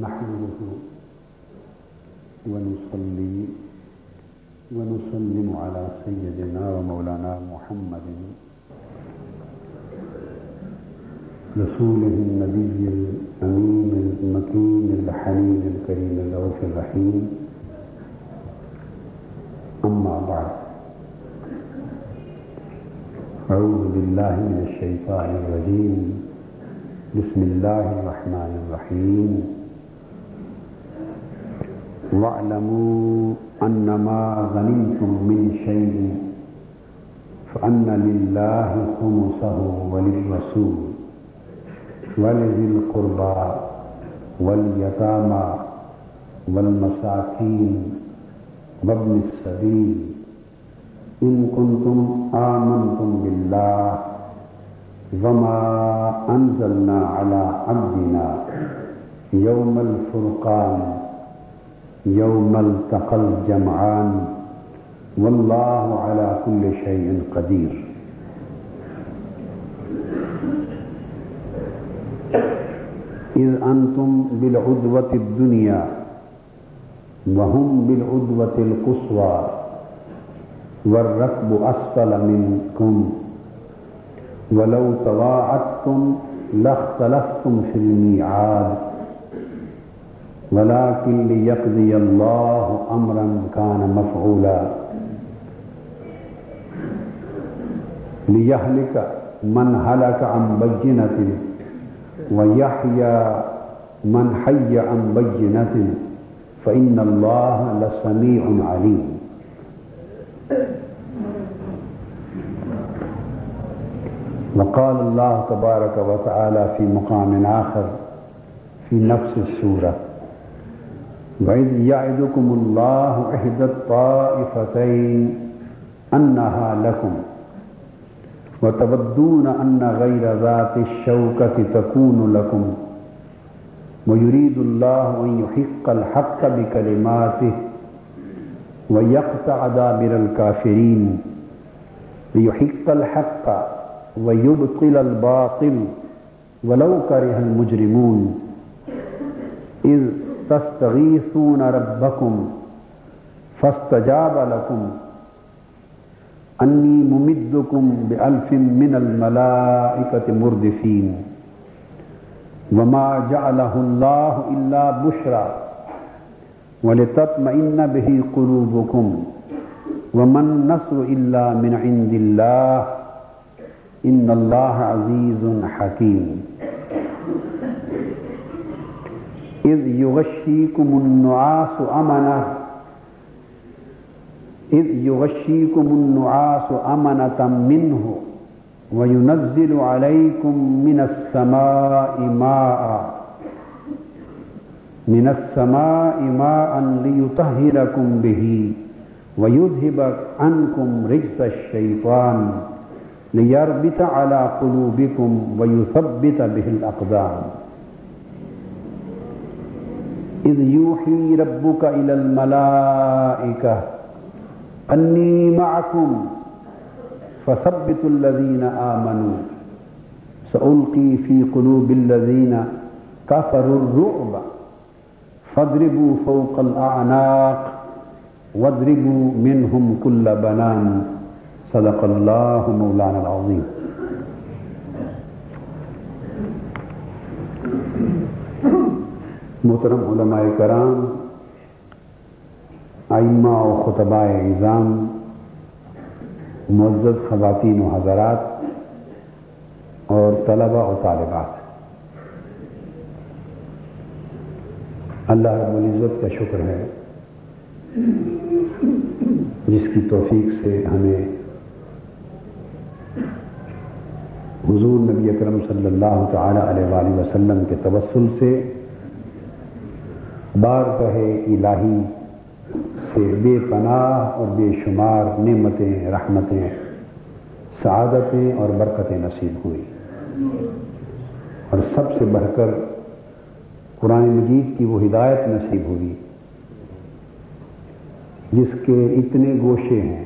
نحمده ونصلي ونسلم على سيدنا ومولانا محمد رسوله النبي الأمين المكين الحنين الكريم الرؤوف الرحيم. أما بعد، أعوذ بالله من الشيطان الرجيم. بسم الله الرحمن الرحيم. واعلموا أنما غنمتم من شيء فأن لله خمسه وللرسول ولذي القربى واليتامى والمساكين وابن السبيل إن كنتم آمنتم بالله وما أنزلنا على عبدنا يوم الفرقان يوم التقى الجمعان والله على كل شيء قدير. إذ أنتم بالعدوة الدنيا وهم بالعدوة القصوى والركب أسفل منكم ولو تواعدتم لاختلفتم في الميعاد ولكن ليقضي الله أمرا كان مفعولا ليهلك من هلك عن بينة ويحيى من حي عن بينة فإن الله لسميع عليم وقال الله تبارك وتعالى في مقام آخر في نفس السورة وإذ يعدكم الله إحدى الطائفتين أنها لكم وتودون أن غير ذات الشوكة تكون لكم ويريد الله أن يحق الحق بكلماته ويقطع دابر الكافرين ليحق الحق ويبطل الباطل ولو كره المجرمون إذ تستغيثون ربكم فاستجاب لكم أني ممدكم بألف من الملائكة مردفين وما جعله الله إلا بشرى ولتطمئن به قلوبكم وما النصر إلا من عند الله إن الله عزيز حكيم إذ يغشيكم النعاس أمنة. إذ يغشيكم النعاس أمنة منه وينزل عليكم من السماء ماء. من السماء ماء ليطهركم به ويذهب عنكم رجس الشيطان ليربط على قلوبكم ويثبت به الأقدام. إذ يوحي ربك إلى الملائكة أني معكم فثبتوا الذين آمنوا سألقي في قلوب الذين كفروا الرعب، فاضربوا فوق الأعناق واضربوا منهم كل بنان صدق الله مولانا العظيم محترم علماء کرام آئمہ و خطبہ نظام، معزز خواتین و حضرات اور طلبہ و طالبات۔ اللہ رب العزت کا شکر ہے، جس کی توفیق سے ہمیں حضور نبی اکرم صلی اللہ تعالی علیہ وآلہ وسلم کے توسل سے بار کہے الہی سے بے پناہ اور بے شمار نعمتیں، رحمتیں، سعادتیں اور برکتیں نصیب ہوئی اور سب سے بڑھ کر قرآن مجید کی وہ ہدایت نصیب ہوئی جس کے اتنے گوشے ہیں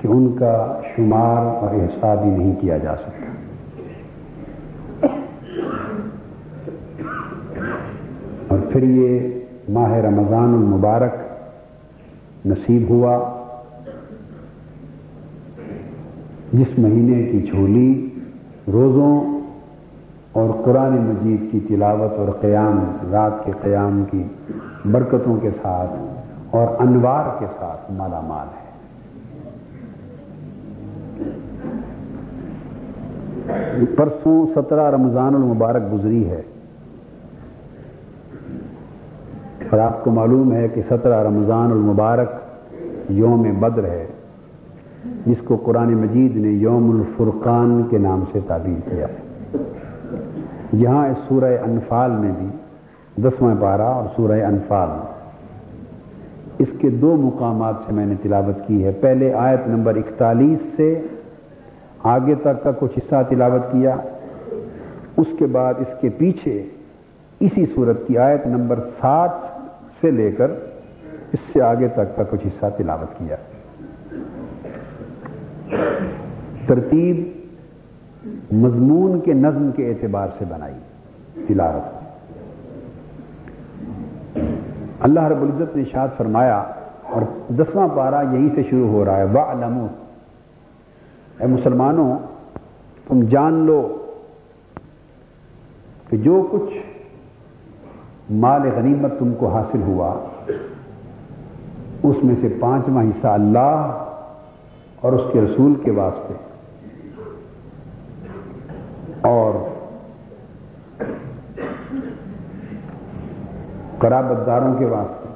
کہ ان کا شمار اور احساب ہی نہیں کیا جا سکتا۔ پھر یہ ماہ رمضان المبارک نصیب ہوا۔ جس مہینے کی جھولی روزوں اور قرآن مجید کی تلاوت اور قیام، رات کے قیام کی برکتوں کے ساتھ اور انوار کے ساتھ مالا مال ہے۔ پرسوں سترہ رمضان المبارک گزری ہے۔ اور آپ کو معلوم ہے کہ سترہ رمضان المبارک یوم بدر ہے، جس کو قرآن مجید نے یوم الفرقان کے نام سے تعبیر کیا۔ ہے یہاں اس سورہ انفال میں بھی دسواں پارہ اور سورہ انفال۔ اس کے دو مقامات سے میں نے تلاوت کی ہے۔ پہلے آیت نمبر اکتالیس سے آگے تک کا کچھ حصہ تلاوت کیا۔ اس کے بعد اس کے پیچھے اسی صورت کی آیت نمبر سات سے لے کر اس سے آگے تک کا کچھ حصہ تلاوت کیا۔ ترتیب مضمون کے نظم کے اعتبار سے بنائی تلاوت۔ اللہ رب العزت نے شاد فرمایا اور دسواں پارہ یہی سے شروع ہو رہا ہے وَعْلَمُ اے مسلمانوں، تم جان لو کہ جو کچھ مال غنیمت تم کو حاصل ہوا، اس میں سے پانچواں حصہ اللہ اور اس کے رسول کے واسطے۔ اور قرابت داروں کے واسطے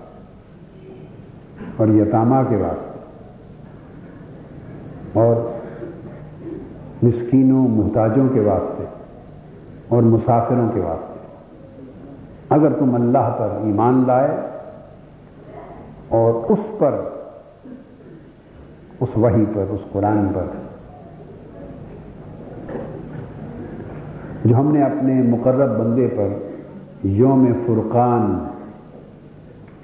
اور یتامہ کے واسطے۔ اور مسکینوں، محتاجوں کے واسطے اور مسافروں کے واسطے۔ اگر تم اللہ پر ایمان لائے اور اس پر، اس وحی پر، اس قرآن پر، جو ہم نے اپنے مقرب بندے پر یوم فرقان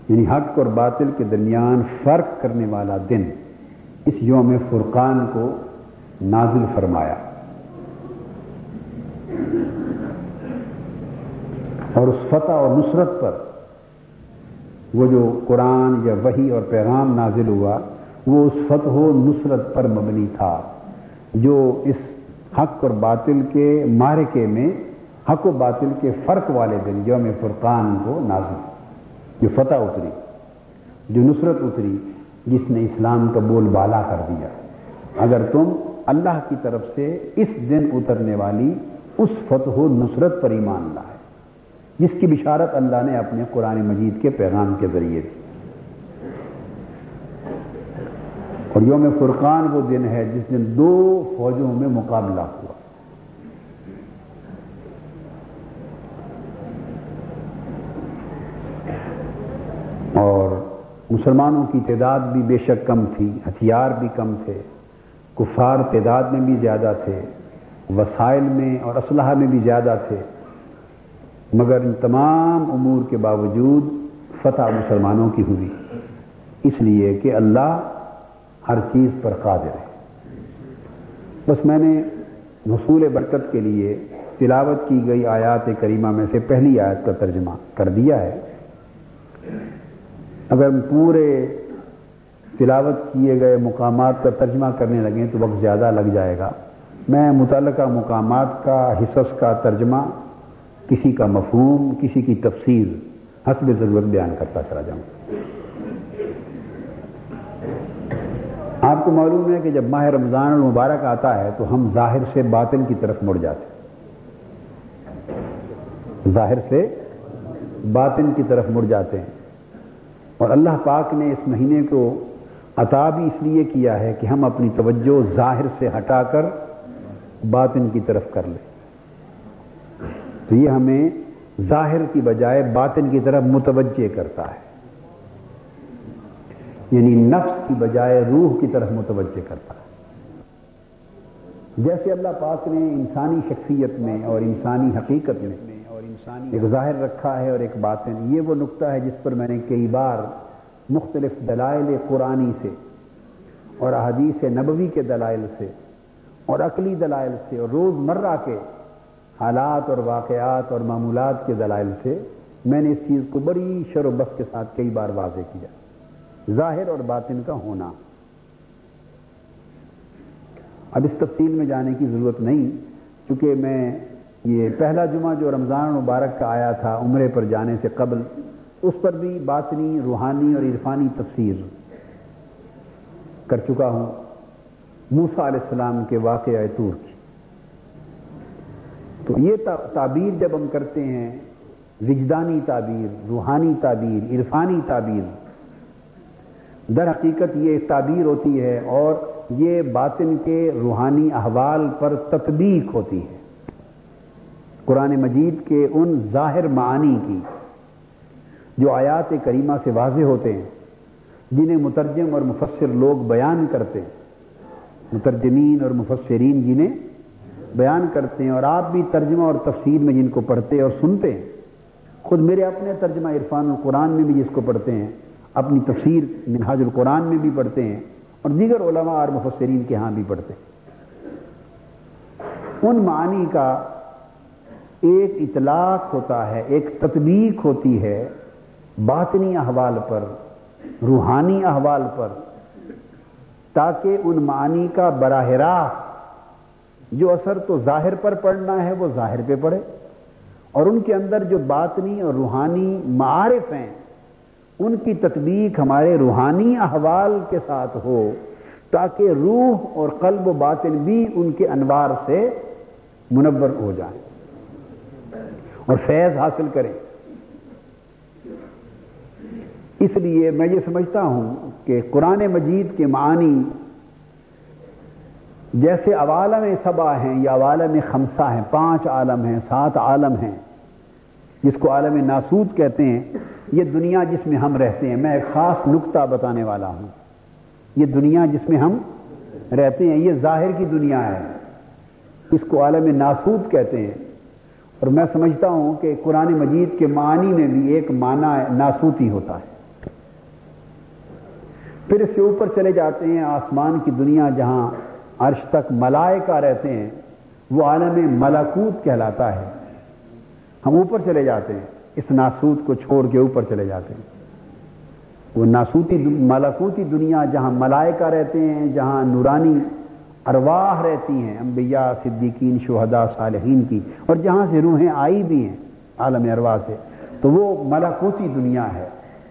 یعنی حق اور باطل کے درمیان فرق کرنے والا دن، اس یوم فرقان کو نازل فرمایا۔ اور اس فتح اور نصرت پر وہ جو قرآن یا وہی اور پیغام نازل ہوا، وہ اس فتح و نصرت پر مبنی تھا، جو اس حق اور باطل کے مارکے میں، حق و باطل کے فرق والے دن، یوم فرقان کو نازل، جو فتح اتری، جو نصرت اتری، جس نے اسلام کا بول بالا کر دیا۔ اگر تم اللہ کی طرف سے اس دن اترنے والی اس فتح و نصرت پر ایمان لائے جس کی بشارت اللہ نے اپنے قرآن مجید کے پیغام کے ذریعے دی۔ اور یوم فرقان وہ دن ہے جس دن دو فوجوں میں مقابلہ ہوا۔ اور مسلمانوں کی تعداد بھی بے شک کم تھی، ہتھیار بھی کم تھے، کفار تعداد میں بھی زیادہ تھے، وسائل میں اور اسلحہ میں بھی زیادہ تھے۔ مگر ان تمام امور کے باوجود فتح مسلمانوں کی ہوئی۔ اس لیے کہ اللہ ہر چیز پر قادر ہے۔ بس میں نے حصول برکت کے لیے تلاوت کی گئی آیات کریمہ میں سے پہلی آیت کا ترجمہ کر دیا ہے۔ اگر ہم پورے تلاوت کیے گئے مقامات کا ترجمہ کرنے لگیں تو وقت زیادہ لگ جائے گا۔ میں متعلقہ مقامات کا، حصص کا ترجمہ کسی کا مفہوم، کسی کی تفصیل حسب ضرورت بیان کرتا چلا جاؤں۔ آپ کو معلوم ہے کہ جب ماہ رمضان المبارک آتا ہے تو ہم ظاہر سے باطن کی طرف مڑ جاتے ظاہر سے باطن کی طرف مڑ جاتے ہیں۔ اور اللہ پاک نے اس مہینے کو عطا بھی اس لیے کیا ہے کہ ہم اپنی توجہ ظاہر سے ہٹا کر باطن کی طرف کر لیں۔ تو یہ ہمیں ظاہر کی بجائے باطن کی طرف متوجہ کرتا ہے۔ یعنی نفس کی بجائے روح کی طرف متوجہ کرتا ہے۔ جیسے اللہ پاک نے انسانی شخصیت میں اور انسانی حقیقت میں اور انسانی ایک ظاہر رکھا ہے اور ایک باطن، یہ وہ نقطہ ہے جس پر میں نے کئی بار مختلف دلائل قرآنی سے اور احادیث نبوی کے دلائل سے اور عقلی دلائل سے اور روز مرہ کے حالات اور واقعات اور معمولات کے دلائل سے میں نے اس چیز کو بڑی شر و بخ کے ساتھ کئی بار واضح کیا۔ ظاہر اور باطن کا ہونا۔ اب اس تفصیل میں جانے کی ضرورت نہیں، چونکہ میں یہ پہلا جمعہ جو رمضان مبارک کا آیا تھا عمرے پر جانے سے قبل، اس پر بھی باطنی، روحانی اور عرفانی تفسیر کر چکا ہوں۔ موسا علیہ السلام کے واقعہ طور کی تو یہ تعبیر جب ہم کرتے ہیں، وجدانی تعبیر، روحانی تعبیر، عرفانی تعبیر، در حقیقت یہ تعبیر ہوتی ہے اور یہ باطن کے روحانی احوال پر تطبیق ہوتی ہے۔ قرآن مجید کے ان ظاہر معانی کی جو آیات کریمہ سے واضح ہوتے ہیں، جنہیں مترجم اور مفسر لوگ بیان کرتے ہیں۔ مترجمین اور مفسرین جنہیں بیان کرتے ہیں اور آپ بھی ترجمہ اور تفسیر میں جن کو پڑھتے اور سنتے ہیں، خود میرے اپنے ترجمہ عرفان القرآن میں بھی جس کو پڑھتے ہیں، اپنی تفسیر منہاج القرآن میں بھی پڑھتے ہیں اور دیگر علماء اور مفسرین کے ہاں بھی پڑھتے ہیں۔ ان معنی کا ایک اطلاق ہوتا ہے، ایک تطبیق ہوتی ہے باطنی احوال پر، روحانی احوال پر، تاکہ ان معنی کا براہ راست جو اثر تو ظاہر پر پڑنا ہے وہ ظاہر پہ پڑے اور ان کے اندر جو باطنی اور روحانی معارف ہیں، ان کی تطبیق ہمارے روحانی احوال کے ساتھ ہو تاکہ روح اور قلب و باطن بھی ان کے انوار سے منور ہو جائیں۔ اور فیض حاصل کریں۔ اس لیے میں یہ سمجھتا ہوں کہ قرآن مجید کے معنی جیسے عوالم سبا ہیں یا عوالم خمسہ ہیں، پانچ عالم ہیں، سات عالم ہیں، جس کو عالم ناسود کہتے ہیں، یہ دنیا جس میں ہم رہتے ہیں۔ میں ایک خاص نقطہ بتانے والا ہوں۔ یہ دنیا جس میں ہم رہتے ہیں، یہ ظاہر کی دنیا ہے۔ اس کو عالم ناسود کہتے ہیں۔ اور میں سمجھتا ہوں کہ قرآن مجید کے معنی میں بھی ایک معنی ناسوتی ہوتا ہے۔ پھر اس سے اوپر چلے جاتے ہیں آسمان کی دنیا، جہاں عرش تک ملائکہ رہتے ہیں، وہ عالم ملاکوت کہلاتا ہے۔ ہم اوپر چلے جاتے ہیں، اس ناسوت کو چھوڑ کے اوپر چلے جاتے ہیں۔ وہ ناسوتی ملاکوتی دنیا جہاں ملائکہ رہتے ہیں، جہاں نورانی ارواح رہتی ہیں، انبیاء، صدیقین، شہداء، صالحین کی، اور جہاں سے روحیں آئی بھی ہیں عالم ارواح سے، تو وہ ملاکوتی دنیا ہے،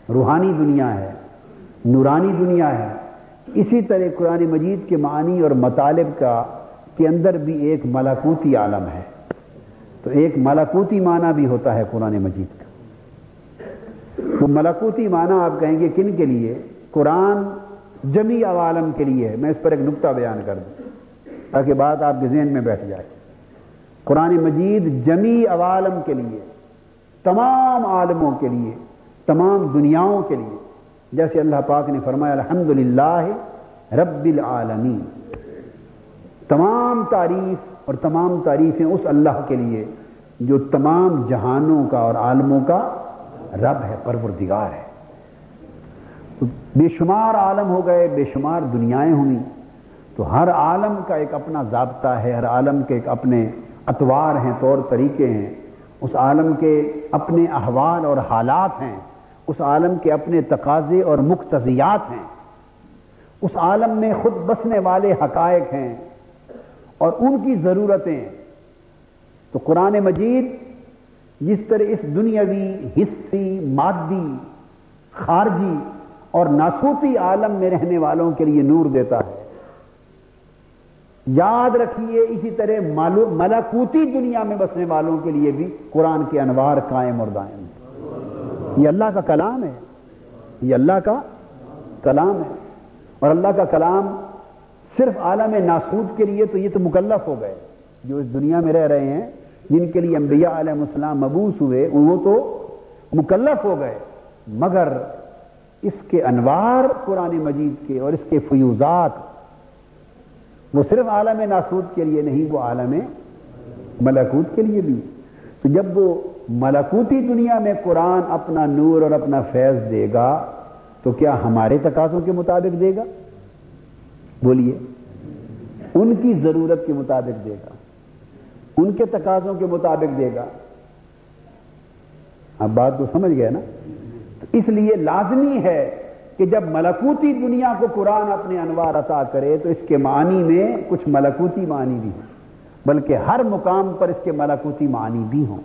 روحانی دنیا ہے، نورانی دنیا ہے۔ اسی طرح قرآن مجید کے معنی اور مطالب کا کے اندر بھی ایک ملاکوتی عالم ہے۔ تو ایک ملاکوتی معنی بھی ہوتا ہے قرآن مجید کا۔ وہ ملاکوتی معنی آپ کہیں گے کن کے لیے؟ قرآن جمی عوالم کے لیے میں اس پر ایک نقطہ بیان کر دوں تاکہ بات آپ کے ذہن میں بیٹھ جائے۔ قرآن مجید جمی عوالم کے لیے، تمام عالموں کے لیے، تمام دنیاؤں کے لیے جیسے اللہ پاک نے فرمایا الحمد رب العالمین۔ تمام تعریف اور تمام تعریفیں اس اللہ کے لیے، جو تمام جہانوں کا اور عالموں کا رب ہے، پروردگار ہے۔ بے شمار عالم ہو گئے، بے شمار دنیایں ہوئی تو ہر عالم کا ایک اپنا ضابطہ ہے، ہر عالم کے ایک اپنے اتوار ہیں، طور طریقے ہیں۔ اس عالم کے اپنے احوال اور حالات ہیں۔ اس عالم کے اپنے تقاضے اور مقتضیات ہیں۔ اس عالم میں خود بسنے والے حقائق ہیں اور ان کی ضرورتیں۔ تو قرآن مجید جس طرح اس دنیاوی حصی مادی، خارجی اور ناسوتی عالم میں رہنے والوں کے لیے نور دیتا ہے۔ یاد رکھیے اسی طرح ملکوتی دنیا میں بسنے والوں کے لیے بھی قرآن کے انوار قائم اور دائم یہ اللہ کا کلام ہے۔ یہ اللہ کا کلام ہے۔ اور اللہ کا کلام صرف عالم ناسود کے لیے تو یہ تو مکلف ہو گئے۔ جو اس دنیا میں رہ رہے ہیں، جن کے لیے انبیاء علیہ السلام مبوس ہوئے، وہ تو مکلف ہو گئے۔ مگر اس کے انوار قرآن مجید کے اور اس کے فیوزات، وہ صرف عالم ناسود کے لیے نہیں، وہ عالم ملکوت کے لیے بھی۔ تو جب وہ ملکوتی دنیا میں قرآن اپنا نور اور اپنا فیض دے گا تو کیا ہمارے تقاضوں کے مطابق دے گا؟ بولیے۔ ان کی ضرورت کے مطابق دے گا۔ ان کے تقاضوں کے مطابق دے گا۔ اب بات کو سمجھ گئے نا؟ اس لیے لازمی ہے کہ جب ملکوتی دنیا کو قرآن اپنے انوار عطا کرے تو اس کے معنی میں کچھ ملکوتی معنی بھی ہوں، بلکہ ہر مقام پر اس کے ملکوتی معنی بھی ہوں۔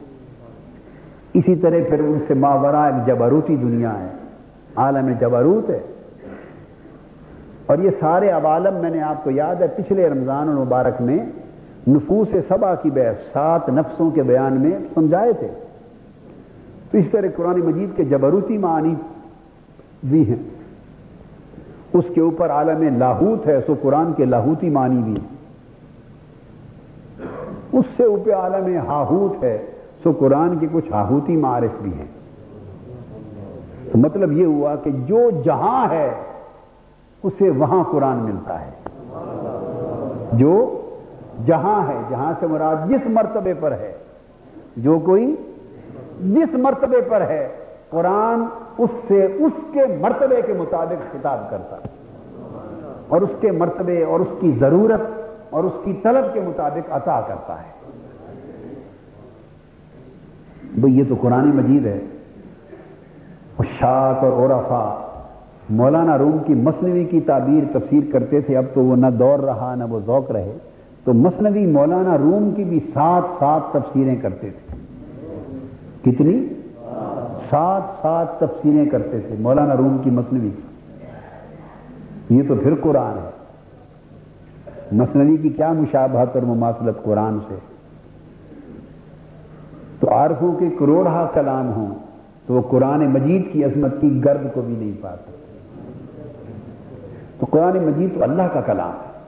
اسی طرح پھر ان سے ماورا ایک جبروتی دنیا ہے، عالم جبروت ہے۔ اور یہ سارے عوالم میں نے آپ کو یاد ہے، پچھلے رمضان المبارک میں نفوس سبا کی بحث، سات نفسوں کے بیان میں سمجھائے تھے۔ تو اس طرح قرآن مجید کے جبروتی معنی بھی ہیں۔ اس کے اوپر عالم لاہوت ہے سو قرآن کے لاہوتی معنی بھی اس سے اوپر عالم ہاہوت ہے۔ سو قرآن کے کچھ ہاہوتی معارف بھی ہیں۔ تو مطلب یہ ہوا کہ جو جہاں ہے، اسے وہاں قرآن ملتا ہے۔ جو جہاں ہے، جہاں سے مراد جس مرتبے پر ہے۔ جو کوئی جس مرتبے پر ہے، قرآن اس سے اس کے مرتبے کے مطابق خطاب کرتا۔ ہے اور اس کے مرتبے اور اس کی ضرورت اور اس کی طلب کے مطابق عطا کرتا ہے۔ بھئی یہ تو قرآن مجید ہے۔ شاک اور عرفا۔ مولانا روم کی مصنوی کی تعبیر تفسیر کرتے تھے، اب تو وہ نہ دور رہا، نہ وہ ذوق رہے۔ تو مصنوی مولانا روم کی بھی سات سات تفسیریں کرتے تھے۔ کتنی؟ سات سات تفسیریں کرتے تھے مولانا روم کی مصنوی یہ تو پھر قرآن ہے۔ مصنوی کی کیا مشابہت اور مماثلت قرآن سے؟ تو عارفوں کے کروڑہ کلام ہوں تو وہ قرآن مجید کی عظمت کی گرد کو بھی نہیں پاتے۔ تو قرآن مجید تو اللہ کا کلام ہے۔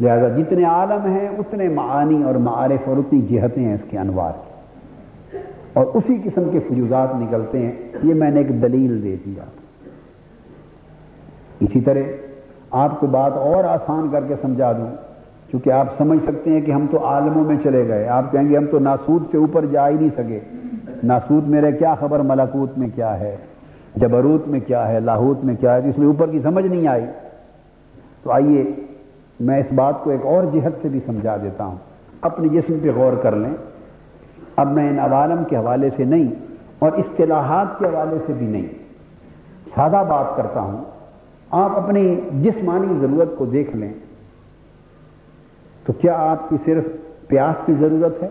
لہذا جتنے عالم ہیں، اتنے معانی اور معارف اور اتنی جہتیں ہیں اس کے انوار کی۔ اور اسی قسم کے فیوزات نکلتے ہیں۔ یہ میں نے ایک دلیل دے دیا اسی طرح آپ کو بات اور آسان کر کے سمجھا دوں۔ چونکہ آپ سمجھ سکتے ہیں کہ ہم تو عالموں میں چلے گئے۔ آپ کہیں گے ہم تو ناسود سے اوپر جا ہی نہیں سکے۔ ناسود میرے کیا خبر ملاکوت میں کیا ہے؟ جبروت میں کیا ہے؟ لاہوت میں کیا ہے؟ اس میں اوپر کی سمجھ نہیں آئی۔ تو آئیے، میں اس بات کو ایک اور جہت سے بھی سمجھا دیتا ہوں۔ اپنے جسم پہ غور کر لیں۔ اب میں ان عوالم کے حوالے سے نہیں اور اصطلاحات کے حوالے سے بھی نہیں۔ سادہ بات کرتا ہوں۔ آپ اپنی جسمانی ضرورت کو دیکھ لیں۔ تو کیا آپ کی صرف پیاس کی ضرورت ہے؟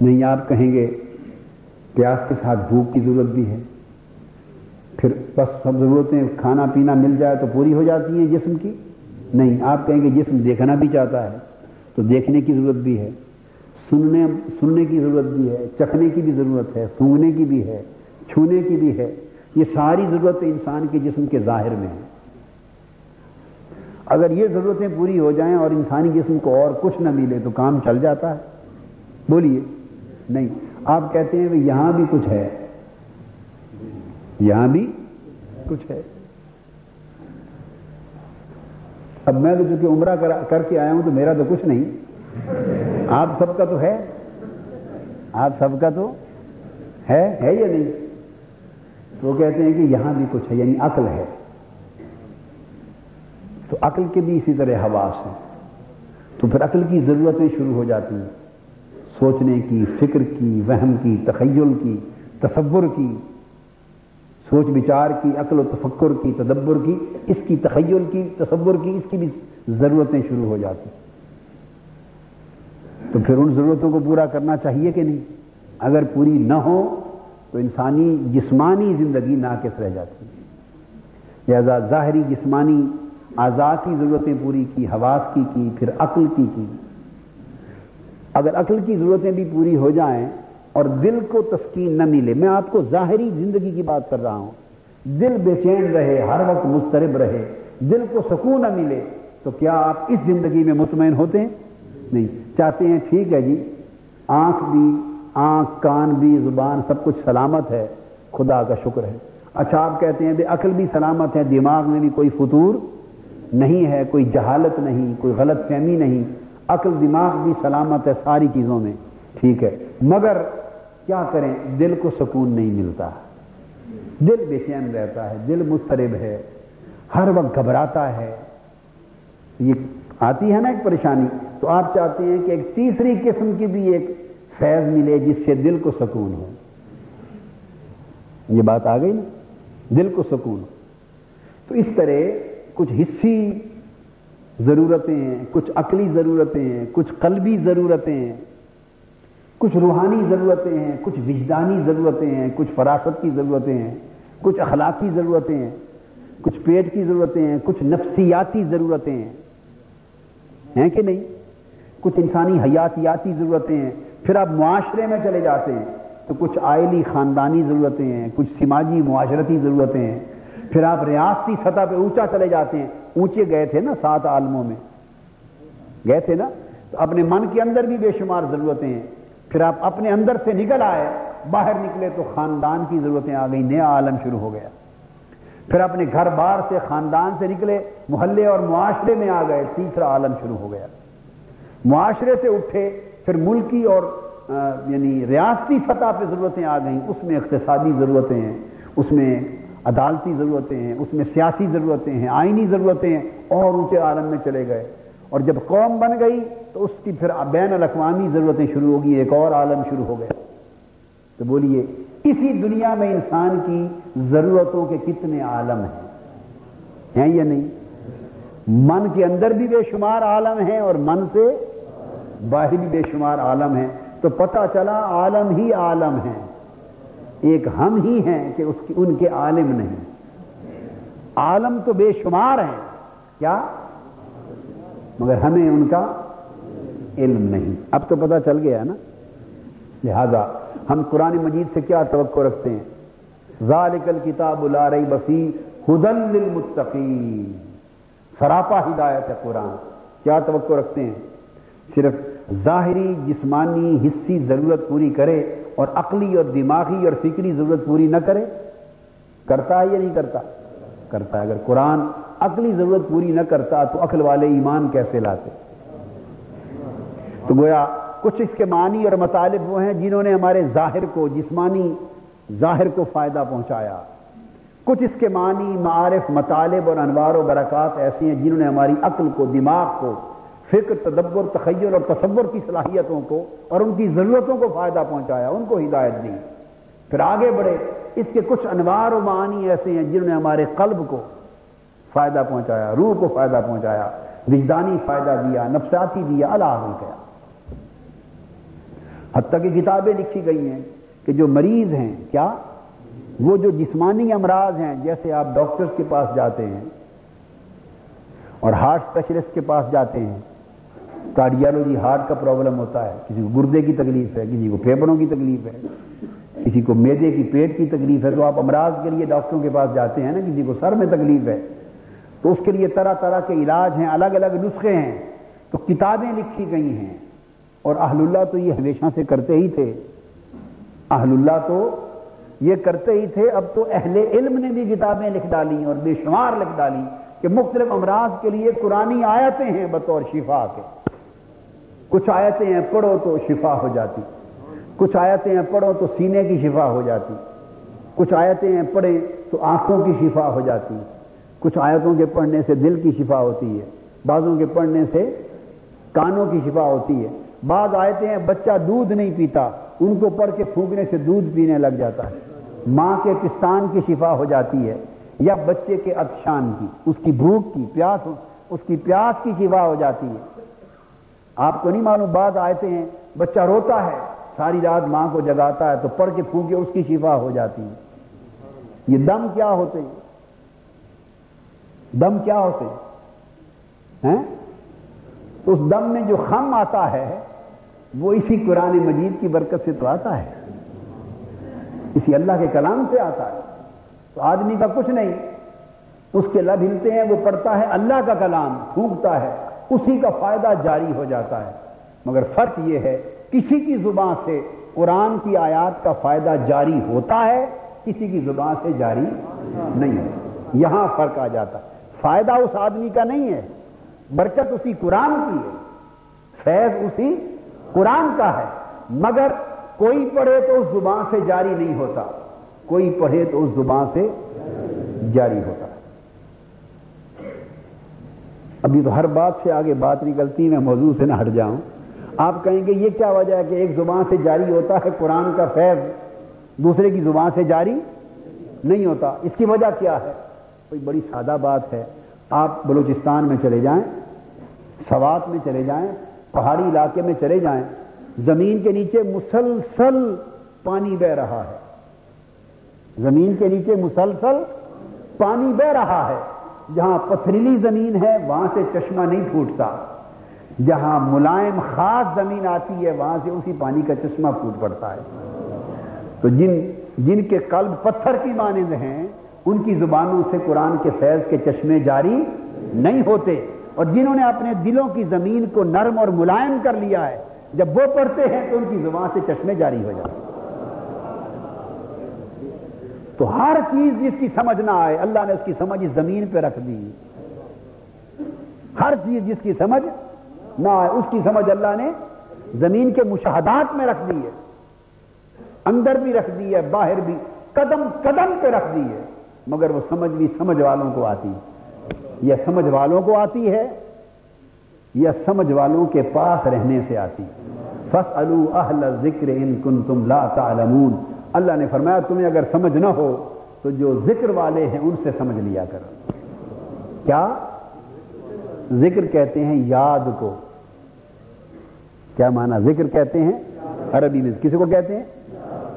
نہیں، آپ کہیں گے پیاس کے ساتھ بھوک کی ضرورت بھی ہے۔ پھر بس سب ضرورتیں کھانا پینا مل جائے تو پوری ہو جاتی ہیں جسم کی؟ نہیں، آپ کہیں گے جسم دیکھنا بھی چاہتا ہے تو دیکھنے کی ضرورت بھی ہے۔ سننے سننے کی ضرورت بھی ہے، چکھنے کی بھی ضرورت ہے، سونگنے کی بھی ہے، چھونے کی بھی ہے۔ یہ ساری ضرورتیں انسان کے جسم کے ظاہر میں ہیں۔ اگر یہ ضرورتیں پوری ہو جائیں اور انسانی جسم کو اور کچھ نہ ملے تو کام چل جاتا ہے۔ بولیے۔ نہیں۔ آپ کہتے ہیں یہاں بھی کچھ ہے۔ یہاں بھی کچھ ہے۔ اب میں تو چونکہ عمرہ کر کے آیا ہوں تو میرا تو کچھ نہیں۔ آپ سب کا تو ہے۔ آپ سب کا تو ہے ہے یا نہیں؟ تو کہتے ہیں کہ یہاں بھی کچھ ہے یعنی عقل ہے۔ تو عقل کے بھی اسی طرح حواس ہیں۔ تو پھر عقل کی ضرورتیں شروع ہو جاتی ہیں۔ سوچنے کی، فکر کی، وہم کی، تخیل کی، تصور کی۔ سوچ بچار کی، عقل و تفکر کی، تدبر کی، اس کی تخیل کی، تصور کی، اس کی بھی ضرورتیں شروع ہو جاتی تو پھر ان ضرورتوں کو پورا کرنا چاہیے کہ نہیں؟ اگر پوری نہ ہو تو انسانی جسمانی زندگی ناقص رہ جاتی لہذا ظاہری جسمانی آزاد کی ضرورتیں پوری کی، حواس کی کی، پھر عقل کی کی۔ اگر عقل کی ضرورتیں بھی پوری ہو جائیں اور دل کو تسکین نہ ملے، میں آپ کو ظاہری زندگی کی بات کر رہا ہوں۔ دل بے چین رہے، ہر وقت مسترب رہے، دل کو سکون نہ ملے، تو کیا آپ اس زندگی میں مطمئن ہوتے؟ ہیں نہیں۔ چاہتے ہیں ٹھیک ہے جی آنکھ بھی، آنکھ، کان بھی، زبان سب کچھ سلامت ہے، خدا کا شکر ہے۔ اچھا آپ کہتے ہیں عقل بھی سلامت ہے، دماغ میں بھی کوئی فطور؟ نہیں ہے، کوئی جہالت نہیں، کوئی غلط فہمی نہیں، عقل، دماغ بھی سلامت ہے ساری چیزوں میں، ٹھیک ہے۔ مگر کیا کریں، دل کو سکون نہیں ملتا۔ دل بے چین رہتا ہے، دل مسترب ہے، ہر وقت گھبراتا ہے۔ یہ آتی ہے نا ایک پریشانی، تو آپ چاہتے ہیں کہ ایک تیسری قسم کی بھی ایک فیض ملے جس سے دل کو سکون ہو۔ یہ بات آ گئی نا، دل کو سکون۔ ہو تو اس طرح کچھ حصی ضرورتیں ہیں، کچھ عقلی ضرورتیں ہیں، کچھ قلبی ضرورتیں ہیں، کچھ روحانی ضرورتیں ہیں، کچھ وجدانی ضرورتیں ہیں، کچھ فراست کی ضرورتیں ہیں، کچھ اخلاقی ضرورتیں ہیں، کچھ پیٹ کی ضرورتیں ہیں، کچھ نفسیاتی ضرورتیں ہیں۔ ہیں کہ نہیں؟ کچھ انسانی حیاتیاتی ضرورتیں ہیں۔ پھر آپ معاشرے میں چلے جاتے ہیں تو کچھ آئلی خاندانی ضرورتیں ہیں، کچھ سماجی معاشرتی ضرورتیں ہیں۔ پھر آپ ریاستی سطح پہ اونچا چلے جاتے ہیں۔ اونچے گئے تھے نا سات عالموں میں۔ گئے تھے نا؟ تو اپنے من کے اندر بھی بے شمار ضرورتیں ہیں۔ پھر آپ اپنے اندر سے نکل آئے، باہر نکلے تو خاندان کی ضرورتیں آ گئی نیا عالم شروع ہو گیا۔ پھر اپنے گھر بار سے خاندان سے نکلے، محلے اور معاشرے میں آ گئے، تیسرا عالم شروع ہو گیا۔ معاشرے سے اٹھے، پھر ملکی اور یعنی ریاستی سطح پہ ضرورتیں آ گئیں۔ اس میں اقتصادی ضرورتیں ہیں، اس میں عدالتی ضرورتیں ہیں، اس میں سیاسی ضرورتیں ہیں، آئینی ضرورتیں ہیں، اور اونچے عالم میں چلے گئے۔ اور جب قوم بن گئی تو اس کی پھر بین الاقوامی ضرورتیں شروع ہوگی ایک اور عالم شروع ہو گیا تو بولیے، اسی دنیا میں انسان کی ضرورتوں کے کتنے عالم ہیں؟ ہیں یا نہیں؟ من کے اندر بھی بے شمار عالم ہیں اور من سے باہر بھی بے شمار عالم ہیں۔ تو پتہ چلا عالم ہی عالم ہیں۔ ایک ہم ہی ہیں کہ اس کی ان کے عالم نہیں۔ عالم تو بے شمار ہیں۔ کیا؟ مگر ہمیں ان کا علم نہیں۔ اب تو پتہ چل گیا نا۔ لہذا ہم قرآن مجید سے کیا توقع رکھتے ہیں؟ ذالک الکتاب لا ریب بفی ہدن للمتقین۔ سراپا ہدایت ہے قرآن۔ کیا توقع رکھتے ہیں؟ صرف ظاہری جسمانی حصی ضرورت پوری کرے اور عقلی اور دماغی اور فکری ضرورت پوری نہ کرے کرتا ہے یا نہیں کرتا کرتا ہے۔ اگر قرآن عقلی ضرورت پوری نہ کرتا تو عقل والے ایمان کیسے لاتے؟ تو گویا کچھ اس کے معنی اور مطالب وہ ہیں جنہوں نے ہمارے ظاہر کو، جسمانی ظاہر کو فائدہ پہنچایا۔ کچھ اس کے معنی، معارف، مطالب اور انوار و برکات ایسی ہیں جنہوں نے ہماری عقل کو، دماغ کو فکر، تدبر، تخیل اور تصور کی صلاحیتوں کو اور ان کی ضرورتوں کو فائدہ پہنچایا، ان کو ہدایت دی۔ پھر آگے بڑھے، اس کے کچھ انوار و معانی ایسے ہیں جنہوں نے ہمارے قلب کو فائدہ پہنچایا، روح کو فائدہ پہنچایا، وجدانی فائدہ دیا نفساتی دیا اللہ کیا۔ حتیٰ کہ کتابیں لکھی گئی ہیں کہ جو مریض ہیں، کیا؟ وہ جو جسمانی امراض ہیں، جیسے آپ ڈاکٹرز کے پاس جاتے ہیں اور ہارٹ اسپیشلسٹ کے پاس جاتے ہیں کارڈیالوجی ہارٹ کا پرابلم ہوتا ہے۔ کسی کو گردے کی تکلیف ہے، کسی کو پھیپڑوں کی تکلیف ہے، کسی کو میدے کی پیٹ کی تکلیف ہے۔ تو آپ امراض کے لیے ڈاکٹروں کے پاس جاتے ہیں نا، کسی کو سر میں تکلیف ہے۔ تو اس کے لیے طرح طرح کے علاج ہیں، الگ الگ نسخے ہیں۔ تو کتابیں لکھی گئی ہیں۔ اور اہل اللہ تو یہ ہمیشہ سے کرتے ہی تھے۔ اہل اللہ تو یہ کرتے ہی تھے۔ اب تو اہل علم نے بھی کتابیں لکھ ڈالی اور بے شمار لکھ ڈالی کہ مختلف امراض کے لیے قرآن آیتیں ہیں بطور شفا کے۔ کچھ آیتیں ہیں پڑھو تو شفا ہو جاتی۔ کچھ آیتیں ہیں پڑھو تو سینے کی شفا ہو جاتی۔ کچھ آیتیں ہیں پڑھیں تو آنکھوں کی شفا ہو جاتی۔ کچھ آیتوں کے پڑھنے سے دل کی شفا ہوتی ہے۔ بعضوں کے پڑھنے سے کانوں کی شفا ہوتی ہے۔ بعض آیتیں ہیں بچہ دودھ نہیں پیتا، ان کو پڑھ کے پھونکنے سے دودھ پینے لگ جاتا ہے۔ ماں کے پستان کی شفا ہو جاتی ہے یا بچے کے اتشان کی، اس کی بھوک کی، پیاس، اس کی پیاس کی شفا ہو جاتی ہے۔ آپ کو نہیں معلوم، بعض آیتیں ہیں، بچہ روتا ہے، ساری رات ماں کو جگاتا ہے تو پڑھ کے پھونکے اس کی شفا ہو جاتی ہے۔ یہ دم کیا ہوتے ہیں؟ دم کیا ہوتے ہیں؟ تو اس دم میں جو خم آتا ہے، وہ اسی قرآن مجید کی برکت سے تو آتا ہے۔ اسی اللہ کے کلام سے آتا ہے۔ تو آدمی کا کچھ نہیں، اس کے لب ہلتے ہیں، وہ پڑھتا ہے اللہ کا کلام، پھونکتا ہے۔ اسی کا فائدہ جاری ہو جاتا ہے۔ مگر فرق یہ ہے، کسی کی زبان سے قرآن کی آیات کا فائدہ جاری ہوتا ہے، کسی کی زبان سے جاری نہیں ہوتا۔ یہاں فرق آ جاتا۔ ہے فائدہ اس آدمی کا نہیں ہے، برکت اسی قرآن کی ہے۔ فیض اسی قرآن کا ہے۔ مگر کوئی پڑھے تو اس زبان سے جاری نہیں ہوتا۔ کوئی پڑھے تو اس زبان سے جاری ہوتا ہے ابھی تو ہر بات سے آگے بات نکلتی میں موضوع سے نہ ہٹ جاؤں۔ آپ کہیں گے، یہ کیا وجہ ہے کہ ایک زبان سے جاری ہوتا ہے قرآن کا فیض، دوسرے کی زبان سے جاری نہیں ہوتا؟ اس کی وجہ کیا ہے؟ کوئی بڑی سادہ بات ہے۔ آپ بلوچستان میں چلے جائیں، سوات میں چلے جائیں، پہاڑی علاقے میں چلے جائیں، زمین کے نیچے مسلسل پانی بہ رہا ہے۔ زمین کے نیچے مسلسل پانی بہ رہا ہے۔ جہاں پتھریلی زمین ہے، وہاں سے چشمہ نہیں پھوٹتا جہاں ملائم خاص زمین آتی ہے، وہاں سے اسی پانی کا چشمہ پھوٹ پڑتا ہے۔ تو جن جن کے قلب پتھر کی مانند ہیں، ان کی زبانوں سے قرآن کے فیض کے چشمے جاری نہیں ہوتے۔ اور جنہوں نے اپنے دلوں کی زمین کو نرم اور ملائم کر لیا ہے، جب وہ پڑھتے ہیں تو ان کی زبان سے چشمے جاری ہو جاتے تو ہر چیز جس کی سمجھ نہ آئے، اللہ نے اس کی سمجھ اس زمین پہ رکھ دی۔ ہر چیز جس کی سمجھ نہ آئے، اس کی سمجھ اللہ نے زمین کے مشاہدات میں رکھ دی ہے۔ اندر بھی رکھ دی ہے، باہر بھی، قدم قدم پہ رکھ دی ہے۔ مگر وہ سمجھ بھی سمجھ والوں کو آتی۔ ہے یا سمجھ والوں کو آتی ہے یا سمجھ والوں کے پاس رہنے سے آتی۔ فس اہل ذکر ان کن تم لا تعلمون۔ اللہ نے فرمایا، تمہیں اگر سمجھ نہ ہو تو جو ذکر والے ہیں ان سے سمجھ لیا کر. کیا؟ ذکر کہتے ہیں یاد کو۔ کیا مانا ذکر کہتے ہیں؟ عربی میں کسی کو کہتے ہیں؟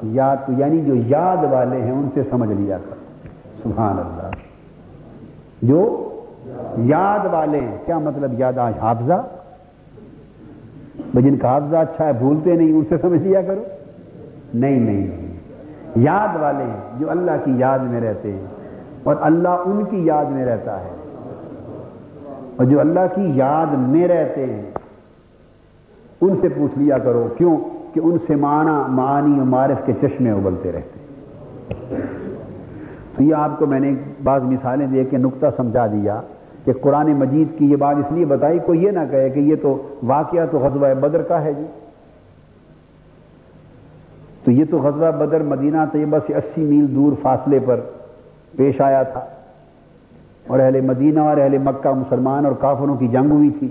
یاد کو یعنی جو یاد والے ہیں ان سے سمجھ لیا کر۔ سبحان اللہ۔ جو یاد والے ہیں، کیا مطلب یاد آج حافظہ؟ جن کا حافظہ اچھا ہے، بھولتے نہیں، ان سے سمجھ لیا کرو۔ نہیں نہیں نہیں۔ یاد والے ہیں جو اللہ کی یاد میں رہتے ہیں اور اللہ ان کی یاد میں رہتا ہے اور جو اللہ کی یاد میں رہتے ہیں ان سے پوچھ لیا کرو کیوں کہ ان سے معنی معانی و معرف کے چشمے ابلتے رہتے تو یہ آپ کو میں نے بعض مثالیں دے کے نقطہ سمجھا دیا کہ قرآن مجید کی یہ بات اس لیے بتائی، کوئی یہ نہ کہے کہ یہ تو واقعہ تو غزوہ بدر کا ہے جی۔ تو یہ تو غزوہ بدر مدینہ طیبہ سے اسی میل دور فاصلے پر پیش آیا تھا۔ اور اہل مدینہ اور اہل مکہ مسلمان اور کافروں کی جنگ ہوئی تھی۔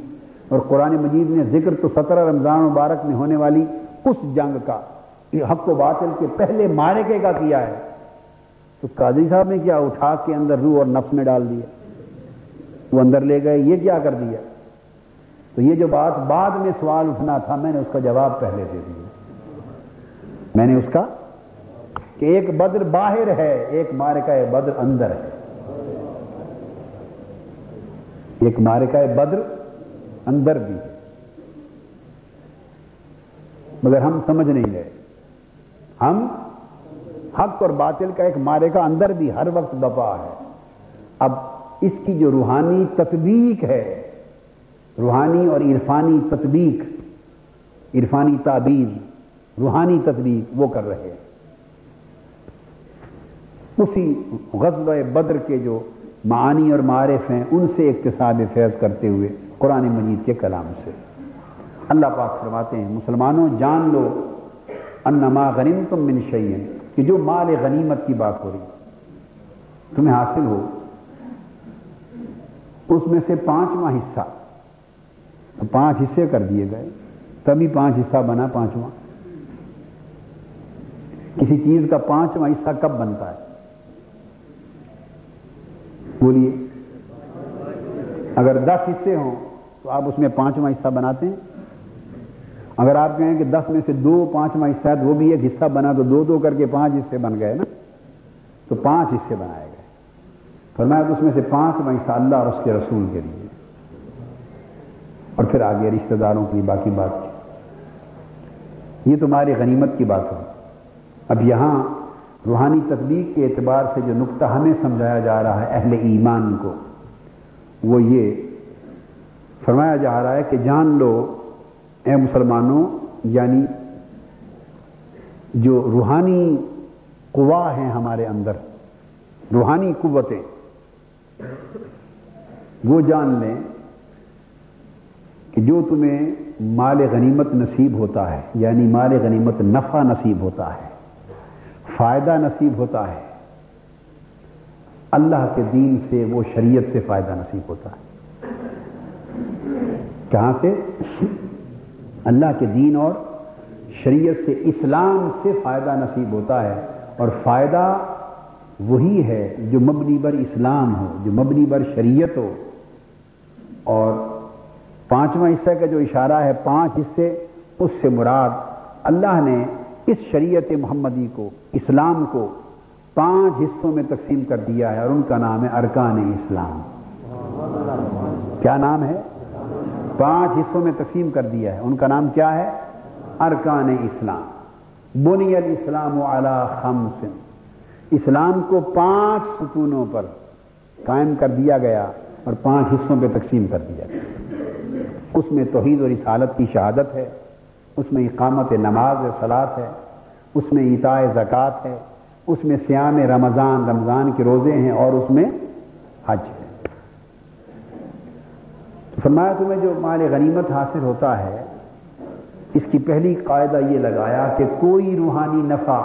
اور قرآن مجید نے ذکر تو سترہ رمضان مبارک میں ہونے والی اس جنگ کا حق و باطل کے پہلے مارکے کا کیا ہے۔ تو قاضی صاحب نے کیا، اٹھا کے اندر روح اور نفس میں ڈال دیا۔ وہ اندر لے گئے، یہ کیا کر دیا؟ تو یہ جو بات بعد میں سوال اٹھنا تھا، میں نے اس کا جواب پہلے دے دیا۔ میں نے اس کا کہ ایک بدر باہر ہے، ایک مارکا بدر اندر ہے۔ ایک مارکا بدر اندر بھی ہے۔ مگر ہم سمجھ نہیں گئے ہم حق اور باطل کا ایک مارے کا اندر بھی ہر وقت بپا ہے۔ اب اس کی جو روحانی تطبیق ہے، روحانی اور عرفانی تطبیق، عرفانی تعبیر روحانی تطبیق وہ کر رہے ہیں۔ اسی غزب بدر کے جو معانی اور معارف ہیں، ان سے اقتصاد فیض کرتے ہوئے قرآن مجید کے کلام سے۔ اللہ پاک فرماتے ہیں، مسلمانوں، جان لو انما غنیم تم من شعین کہ جو مال غنیمت کی بات ہو رہی تمہیں حاصل ہو۔ اس میں سے پانچواں حصہ پانچ حصے کر دیے گئے، تبھی پانچ حصہ بنا پانچواں۔ کسی چیز کا پانچواں حصہ کب بنتا ہے؟ بولیے۔ اگر دس حصے ہوں تو آپ اس میں پانچواں حصہ بناتے ہیں۔ اگر آپ کہیں کہ دس میں سے دو پانچواں حصہ وہ بھی ایک حصہ بنا تو دو دو کر کے پانچ حصے بن گئے نا۔ تو پانچ حصے بنائے گئے۔ فرمایا تو اس میں سے پانچواں حصہ اللہ اور اس کے رسول کے لیے۔ اور پھر آگے رشتہ داروں کی باقی بات۔ کی یہ تمہاری غنیمت کی بات ہے اب یہاں روحانی تطبیق کے اعتبار سے جو نقطہ ہمیں سمجھایا جا رہا ہے اہل ایمان کو، وہ یہ فرمایا جا رہا ہے کہ جان لو اے مسلمانوں یعنی جو روحانی قوا ہیں ہمارے اندر، روحانی قوتیں، وہ جان لیں کہ جو تمہیں مال غنیمت نصیب ہوتا ہے یعنی مال غنیمت نفع نصیب ہوتا ہے۔ فائدہ نصیب ہوتا ہے۔ اللہ کے دین سے وہ شریعت سے فائدہ نصیب ہوتا ہے۔ کہاں سے؟ اللہ کے دین اور شریعت سے اسلام سے فائدہ نصیب ہوتا ہے۔ اور فائدہ وہی ہے جو مبنی بر اسلام ہو، جو مبنی بر شریعت ہو۔ اور پانچواں حصہ کا جو اشارہ ہے، پانچ حصے، اس سے مراد اللہ نے اس شریعت محمدی کو، اسلام کو پانچ حصوں میں تقسیم کر دیا ہے اور ان کا نام ہے ارکان اسلام۔ کیا نام ہے؟ پانچ حصوں میں تقسیم کر دیا ہے۔ ان کا نام کیا ہے؟ ارکان اسلام۔ بنی الاسلام علی خمس۔ اسلام کو پانچ ستونوں پر قائم کر دیا گیا اور پانچ حصوں پہ تقسیم کر دیا گیا۔ اس میں توحید اور رسالت کی شہادت ہے۔ اس میں اقامت نماز سلاد ہے، اس میں اطاع زکوٰۃ ہے، اس میں سیام رمضان رمضان کے روزے ہیں اور اس میں حج ہے۔ فرمایا تمہیں جو مال غنیمت حاصل ہوتا ہے، اس کی پہلی قاعدہ یہ لگایا کہ کوئی روحانی نفع،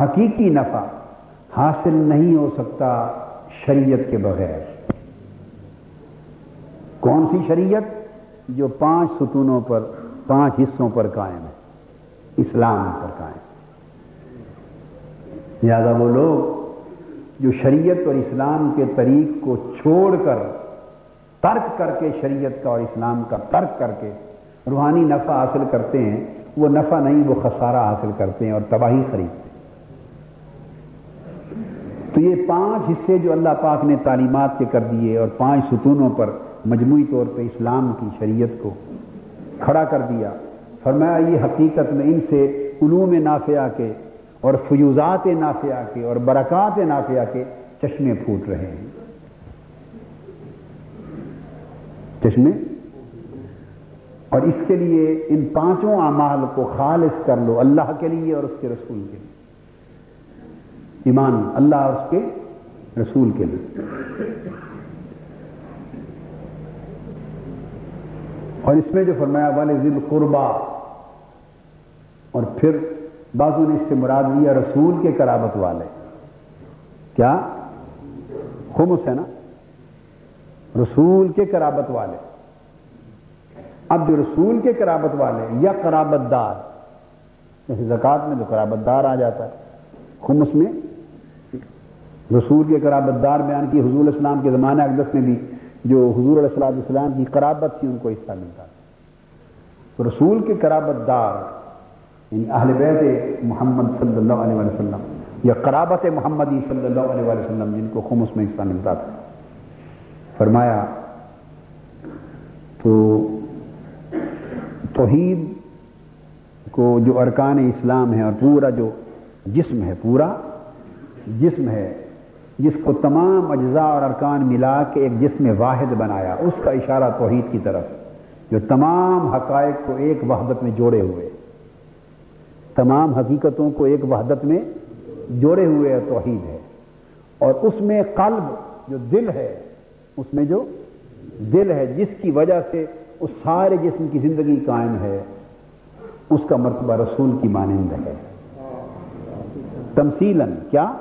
حقیقی نفع حاصل نہیں ہو سکتا شریعت کے بغیر۔ کون سی شریعت؟ جو پانچ ستونوں پر پانچ حصوں پر قائم ہے، اسلام پر قائم۔ لہذا وہ لوگ جو شریعت اور اسلام کے طریق کو چھوڑ کر ترک کر کے شریعت کا اور اسلام کا ترک کر کے روحانی نفع حاصل کرتے ہیں، وہ نفع نہیں، وہ خسارہ حاصل کرتے ہیں اور تباہی خریدتے ہیں۔ تو یہ پانچ حصے جو اللہ پاک نے تعلیمات کے کر دیے اور پانچ ستونوں پر مجموعی طور پہ اسلام کی شریعت کو کھڑا کر دیا۔ فرمایا، یہ حقیقت میں ان سے علوم نافیہ کے اور فیوزات نافیہ کے اور برکات نافیہ کے چشمے پھوٹ رہے ہیں۔ چشمے؟ اور اس کے لیے ان پانچوں اعمال کو خالص کر لو، اللہ کے لیے اور اس کے رسول کے لیے۔ ایمان، اللہ اور اس کے رسول کے لیے۔ اور اس میں جو فرمایا والے ذل قربا اور پھر بازو نے اس سے مراد لیا رسول کے کرابت والے۔ کیا؟ خمس ہے نا؟ رسول کے کرابت والے۔ اب جو رسول کے کرابت والے یا کرابت دار جیسے زکوٰۃ میں جو کرابت دار آ جاتا ہے۔ خمس میں رسول کے کرابت دار بیان کی، حضور السلام کے زمانہ اقدس میں بھی۔ جو حضور علیہ السلام السلام کی قرابت تھی، ان کو حصہ ملتا تھا۔ تو رسول کے کرابت دار یعنی اہل بیت محمد صلی اللہ علیہ وسلم، یا قرابت محمدی صلی اللہ علیہ وسلم، جن کو خمس میں حصہ ملتا تھا۔ فرمایا، تو توحید کو جو ارکان اسلام ہے اور پورا جو جسم ہے، پورا جسم ہے جس کو تمام اجزاء اور ارکان ملا کے ایک جسم واحد بنایا، اس کا اشارہ توحید کی طرف، جو تمام حقائق کو ایک وحدت میں جوڑے ہوئے۔ تمام حقیقتوں کو ایک وحدت میں جوڑے ہوئے توحید ہے۔ اور اس میں قلب جو دل ہے، اس میں جو دل ہے، جس کی وجہ سے اس سارے جسم کی زندگی قائم ہے، اس کا مرتبہ رسول کی مانند ہے۔ تمثیلاً، کیا؟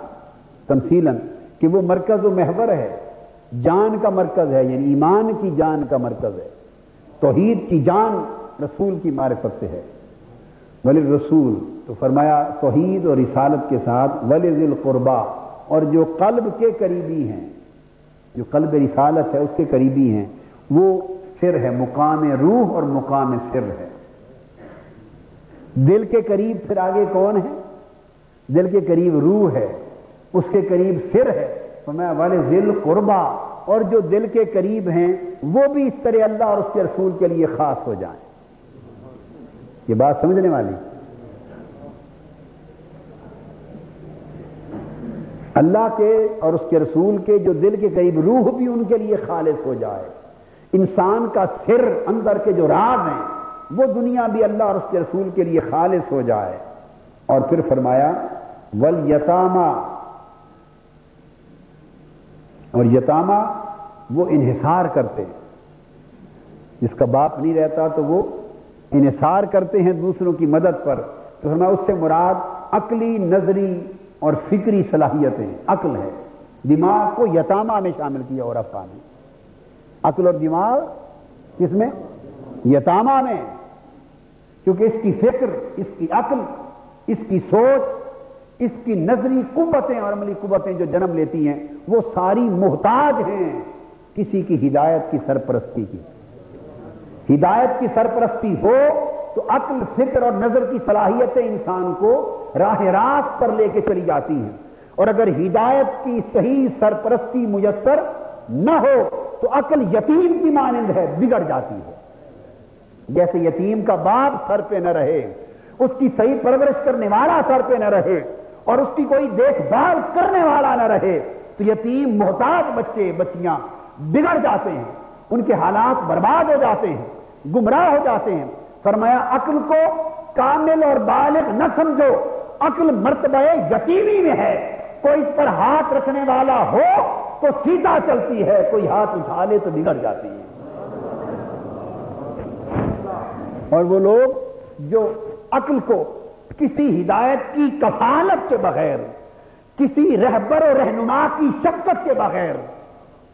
تمثیلاً کہ وہ مرکز و محور ہے، جان کا مرکز ہے یعنی ایمان کی جان کا مرکز ہے۔ توحید کی جان رسول کی معرفت سے ہے۔ ولی رسول تو فرمایا توحید اور رسالت کے ساتھ ولی القربا اور جو قلب کے قریبی ہیں، جو قلب رسالت ہے، اس کے قریبی ہیں، وہ سر ہے، مقام روح اور مقام سر ہے۔ دل کے قریب پھر آگے کون ہے؟ دل کے قریب روح ہے۔ اس کے قریب سر ہے، تو میں والے دل قربا، اور جو دل کے قریب ہیں، وہ بھی اس طرح اللہ اور اس کے رسول کے لیے خاص ہو جائیں۔ یہ بات سمجھنے والی۔ اللہ کے اور اس کے رسول کے جو دل کے قریب روح بھی ان کے لیے خالص ہو جائے۔ انسان کا سر اندر کے جو راز ہیں، وہ دنیا بھی اللہ اور اس کے رسول کے لیے خالص ہو جائے۔ اور پھر فرمایا ول یتامہ اور یتامہ وہ انحصار کرتے جس کا باپ نہیں رہتا تو وہ انحصار کرتے ہیں دوسروں کی مدد پر۔ تو ہمیں اس سے مراد عقلی، نظری اور فکری صلاحیتیں عقل ہے دماغ کو یتامہ میں شامل کیا اور افا نے۔ عقل اور دماغ کس میں؟ یتامہ میں۔ کیونکہ اس کی فکر، اس کی عقل، اس کی سوچ اس کی نظری قوتیں اور عملی قوتیں جو جنم لیتی ہیں، وہ ساری محتاج ہیں کسی کی ہدایت کی سرپرستی کی۔ ہدایت کی سرپرستی ہو تو عقل، فکر اور نظر کی صلاحیتیں انسان کو راہ راست پر لے کے چلی جاتی ہیں۔ اور اگر ہدایت کی صحیح سرپرستی میسر نہ ہو تو عقل یتیم کی مانند ہے، بگڑ جاتی ہے۔ جیسے یتیم کا باپ سر پہ نہ رہے، اس کی صحیح پرورش کرنے والا سر پہ نہ رہے اور اس کی کوئی دیکھ بھال کرنے والا نہ رہے تو یتیم محتاج بچے، بچیاں بگڑ جاتے ہیں، ان کے حالات برباد ہو جاتے ہیں، گمراہ ہو جاتے ہیں۔ فرمایا، عقل کو کامل اور بالغ نہ سمجھو، عقل مرتبہ یتیمی میں ہے۔ کوئی اس پر ہاتھ رکھنے والا ہو تو سیدھا چلتی ہے، کوئی ہاتھ اٹھا لے تو بگڑ جاتی ہے۔ اور وہ لوگ جو عقل کو کسی ہدایت کی کفالت کے بغیر، کسی رہبر و رہنما کی شفقت کے بغیر،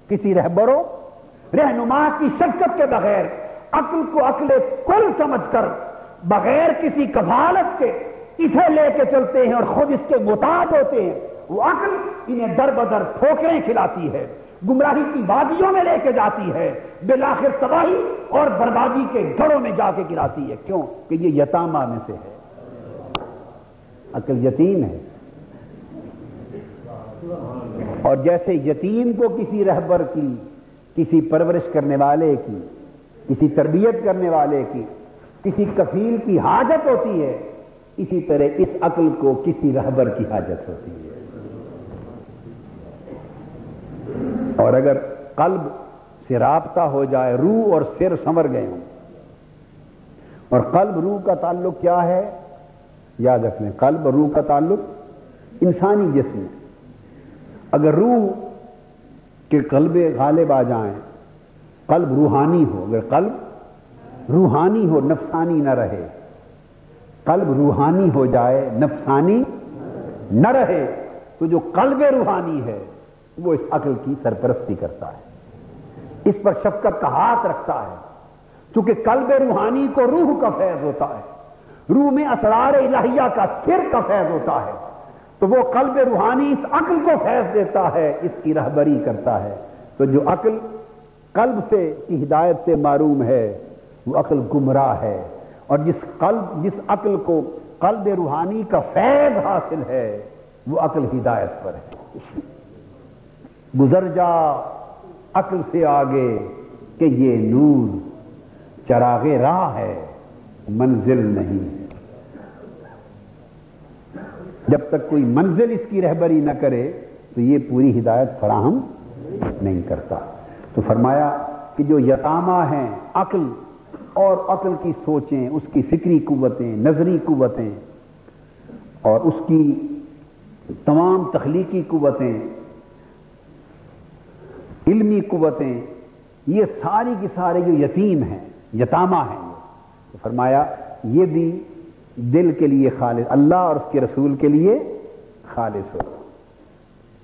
کسی رہبر و رہنما کی شفقت کے بغیر، عقل کو عقل کل سمجھ کر بغیر کسی کفالت کے اسے لے کے چلتے ہیں اور خود اس کے محتاج ہوتے ہیں۔ وہ عقل انہیں در بدر ٹھوکریں کھلاتی ہے، گمراہی کی وادیوں میں لے کے جاتی ہے بلاخر تباہی اور بربادی کے گھروں میں جا کے گراتی ہے۔ کیوں؟ کہ یہ یتامہ میں سے ہے۔ عقل یتیم ہے۔ اور جیسے یتیم کو کسی رہبر کی، کسی پرورش کرنے والے کی، کسی تربیت کرنے والے کی، کسی کفیل کی حاجت ہوتی ہے، اسی طرح اس عقل کو کسی رہبر کی حاجت ہوتی ہے۔ اور اگر قلب سے رابطہ ہو جائے، روح اور سر سمر گئے ہوں۔ اور قلب، روح کا تعلق کیا ہے؟ یاد رکھ لیں قلب روح کا تعلق انسانی جسم اگر روح کے قلب غالب آ جائیں، قلب روحانی ہو، اگر قلب روحانی ہو، نفسانی نہ رہے، قلب روحانی ہو جائے، نفسانی نہ رہے، تو جو قلب روحانی ہے، وہ اس عقل کی سرپرستی کرتا ہے۔ اس پر شفقت کا ہاتھ رکھتا ہے، چونکہ قلب روحانی کو روح کا فیض ہوتا ہے۔ روح میں اسرار الہیہ کا سر کا فیض ہوتا ہے، تو وہ قلب روحانی اس عقل کو فیض دیتا ہے، اس کی رہبری کرتا ہے۔ تو جو عقل قلب سے، کی ہدایت سے معروم ہے، وہ عقل گمراہ ہے۔ اور جس قلب، جس عقل کو قلب روحانی کا فیض حاصل ہے، وہ عقل ہدایت پر ہے۔ گزر جا عقل سے آگے کہ یہ نور چراغ راہ ہے۔ منزل نہیں۔ جب تک کوئی منزل اس کی رہبری نہ کرے، تو یہ پوری ہدایت فراہم نہیں کرتا۔ تو فرمایا کہ جو یتامہ ہیں، عقل اور عقل کی سوچیں، اس کی فکری قوتیں، نظری قوتیں، اور اس کی تمام تخلیقی قوتیں، علمی قوتیں، یہ ساری کی سارے جو یتیم ہیں، یتامہ ہیں۔ تو فرمایا، یہ بھی دل کے لیے خالص، اللہ اور اس کے رسول کے لیے خالص ہو۔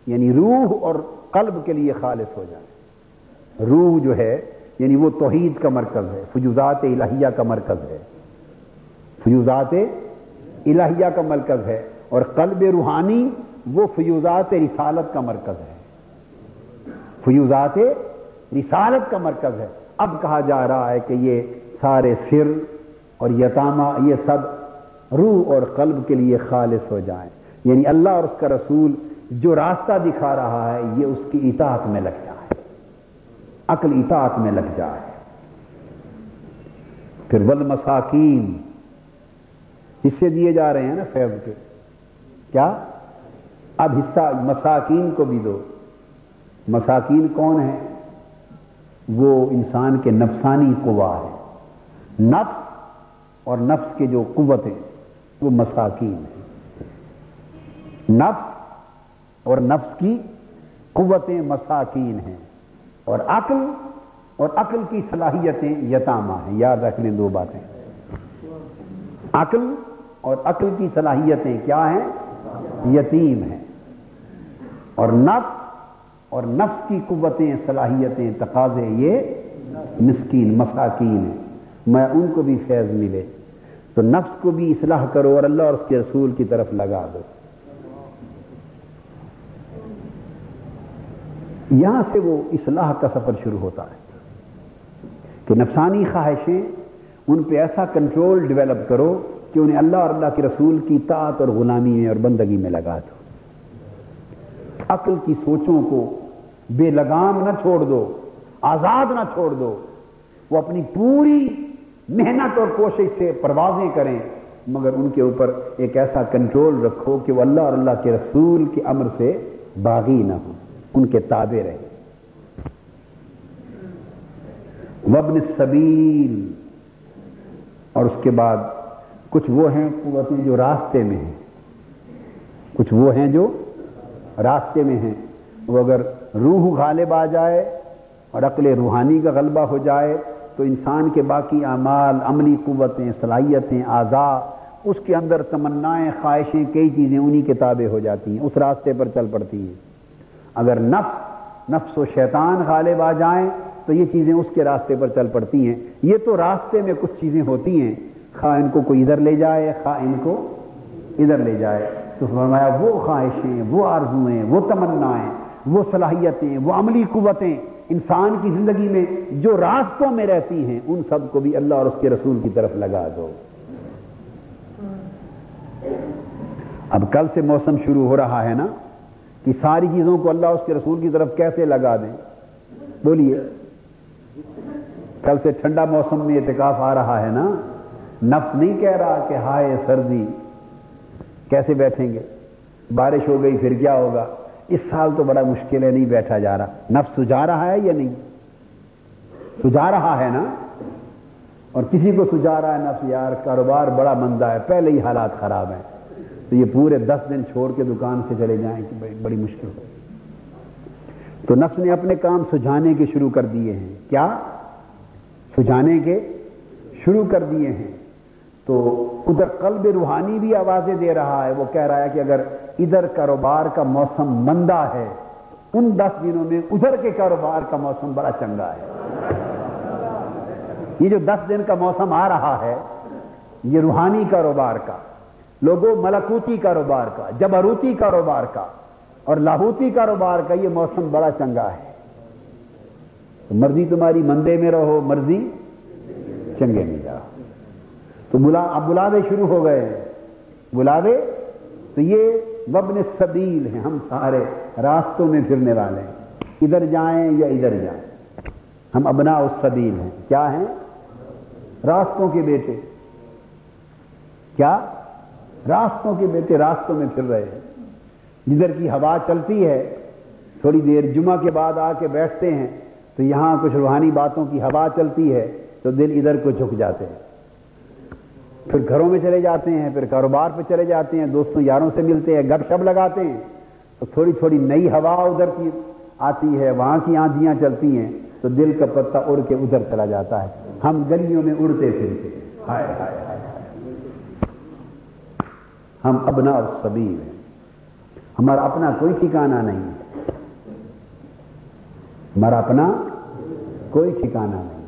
یعنی روح اور قلب کے لیے خالص ہو جائے۔ روح جو ہے یعنی وہ توحید کا مرکز ہے، فجوزات الہیہ کا مرکز ہے۔ فیوزات الہیہ کا مرکز ہے اور قلب روحانی وہ فیوزات رسالت کا مرکز ہے۔ فیوزات رسالت کا مرکز ہے۔ اب کہا جا رہا ہے کہ یہ سارے سر اور یتامہ یہ سب روح اور قلب کے لیے خالص ہو جائیں۔ یعنی اللہ اور اس کا رسول جو راستہ دکھا رہا ہے، یہ اس کی اطاعت میں لگ جائے۔ عقل اطاعت میں لگ جائے۔ پھر ول مساکین حصے دیے جا رہے ہیں نا فیض کے۔ کیا؟ اب حصہ مساکین کو بھی دو۔ مساکین کون ہے وہ انسان کے نفسانی قوا ہے نفس اور نفس کے جو قوتیں وہ مساکین ہیں۔ نفس اور نفس کی قوتیں مساکین ہیں۔ اور عقل اور عقل کی صلاحیتیں یتامہ ہیں۔ یاد رکھ لیں دو باتیں۔ عقل اور عقل کی صلاحیتیں کیا ہیں؟ یتیم ہیں۔ اور نفس اور نفس کی قوتیں، صلاحیتیں، تقاضے، یہ مسکین، مساکین ہیں۔ میں ان کو بھی فیض ملے تو نفس کو بھی اصلاح کرو اور اللہ اور اس کے رسول کی طرف لگا دو۔ یہاں سے وہ اصلاح کا سفر شروع ہوتا ہے کہ نفسانی خواہشیں ان پہ ایسا کنٹرول ڈیولپ کرو کہ انہیں اللہ اور اللہ کے رسول کی طاعت اور غلامی میں اور بندگی میں لگا دو۔ عقل کی سوچوں کو بے لگام نہ چھوڑ دو، آزاد نہ چھوڑ دو، وہ اپنی پوری محنت اور کوشش سے پروازیں کریں، مگر ان کے اوپر ایک ایسا کنٹرول رکھو کہ وہ اللہ اور اللہ کے رسول کے امر سے باغی نہ ہو، ان کے تابع رہے۔ وبن سبیل، اور اس کے بعد کچھ وہ ہیں قوتیں جو راستے میں ہیں۔ کچھ وہ ہیں جو راستے میں ہیں۔ وہ اگر روح غالب آ جائے اور عقل روحانی کا غلبہ ہو جائے تو انسان کے باقی اعمال، عملی قوتیں، صلاحیتیں، اعضاء، اس کے اندر تمنائیں، خواہشیں، کئی چیزیں انہی کے تابع ہو جاتی ہیں، اس راستے پر چل پڑتی ہیں۔ اگر نفس نفس و شیطان غالب آ جائیں تو یہ چیزیں اس کے راستے پر چل پڑتی ہیں۔ یہ تو راستے میں کچھ چیزیں ہوتی ہیں۔ خواہ ان کو کوئی ادھر لے جائے، خواہ ان کو ادھر لے جائے۔ تو فرمایا، وہ خواہشیں، وہ آرزویں وہ تمنائیں، وہ صلاحیتیں، وہ عملی قوتیں انسان کی زندگی میں جو راستوں میں رہتی ہیں، ان سب کو بھی اللہ اور اس کے رسول کی طرف لگا دو۔ اب کل سے موسم شروع ہو رہا ہے نا؟ کہ ساری چیزوں کو اللہ اس کے رسول کی طرف کیسے لگا دیں؟ بولیے۔ کل سے ٹھنڈا موسم میں اعتکاف آ رہا ہے نا؟ نفس نہیں کہہ رہا کہ ہائے سردی، کیسے بیٹھیں گے؟ بارش ہو گئی، پھر کیا ہوگا؟ اس سال تو بڑا مشکل ہے، نہیں بیٹھا جا رہا۔ نفس سجا رہا ہے یا نہیں؟ سجا رہا ہے نا؟ اور کسی کو سجا رہا ہے نفس، یار، کاروبار بڑا مندہ ہے، پہلے ہی حالات خراب ہیں۔ تو یہ پورے دس دن چھوڑ کے دکان سے چلے جائیں کہ بڑی مشکل ہو۔ تو نفس نے اپنے کام سجانے کے شروع کر دیے ہیں۔ کیا؟ سجانے کے شروع کر دیے ہیں۔ تو ادھر قلب روحانی بھی آوازیں دے رہا ہے، وہ کہہ رہا ہے کہ اگر ادھر کاروبار کا موسم مندہ ہے، ان دس دنوں میں ادھر کے کاروبار کا موسم بڑا چنگا ہے۔ یہ جو دس دن کا موسم آ رہا ہے، یہ روحانی کاروبار کا، لوگوں ملکوتی کاروبار کا، جبروتی کاروبار کا اور لاہوتی کاروبار کا یہ موسم بڑا چنگا ہے۔ تو مرضی تمہاری مندے میں رہو، مرضی چنگے میں جاؤ۔ تو بلا، اب بلاوے شروع ہو گئے ہیں۔ بلاوے؟ تو یہ وبن سبیل ہیں، ہم سارے راستوں میں پھرنے والے ہیں۔ ادھر جائیں یا ادھر جائیں۔ ہم ابنا السبیل ہیں۔ کیا ہیں؟ راستوں کے بیٹے۔ کیا؟ راستوں کے بیٹے راستوں میں پھر رہے ہیں۔ جدھر کی ہوا چلتی ہے، تھوڑی دیر جمعہ کے بعد آ کے بیٹھتے ہیں، تو یہاں کچھ روحانی باتوں کی ہوا چلتی ہے، تو دل ادھر کو جھک جاتے ہیں۔ پھر گھروں میں چلے جاتے ہیں، پھر کاروبار پہ چلے جاتے ہیں، دوستوں یاروں سے ملتے ہیں، گپ شپ لگاتے ہیں۔ تو تھوڑی تھوڑی نئی ہوا ادھر کی آتی ہے، وہاں کی آندیاں چلتی ہیں۔ تو دل کا پتہ اڑ کے ادھر چلا جاتا ہے۔ ہم گلیوں میں اڑتے پھرتے ہائے ہائے ہائے ہم ابنا اور سبیر ہیں۔ ہمارا اپنا کوئی ٹھکانہ نہیں۔ ہے ہمارا اپنا کوئی ٹھکانہ نہیں۔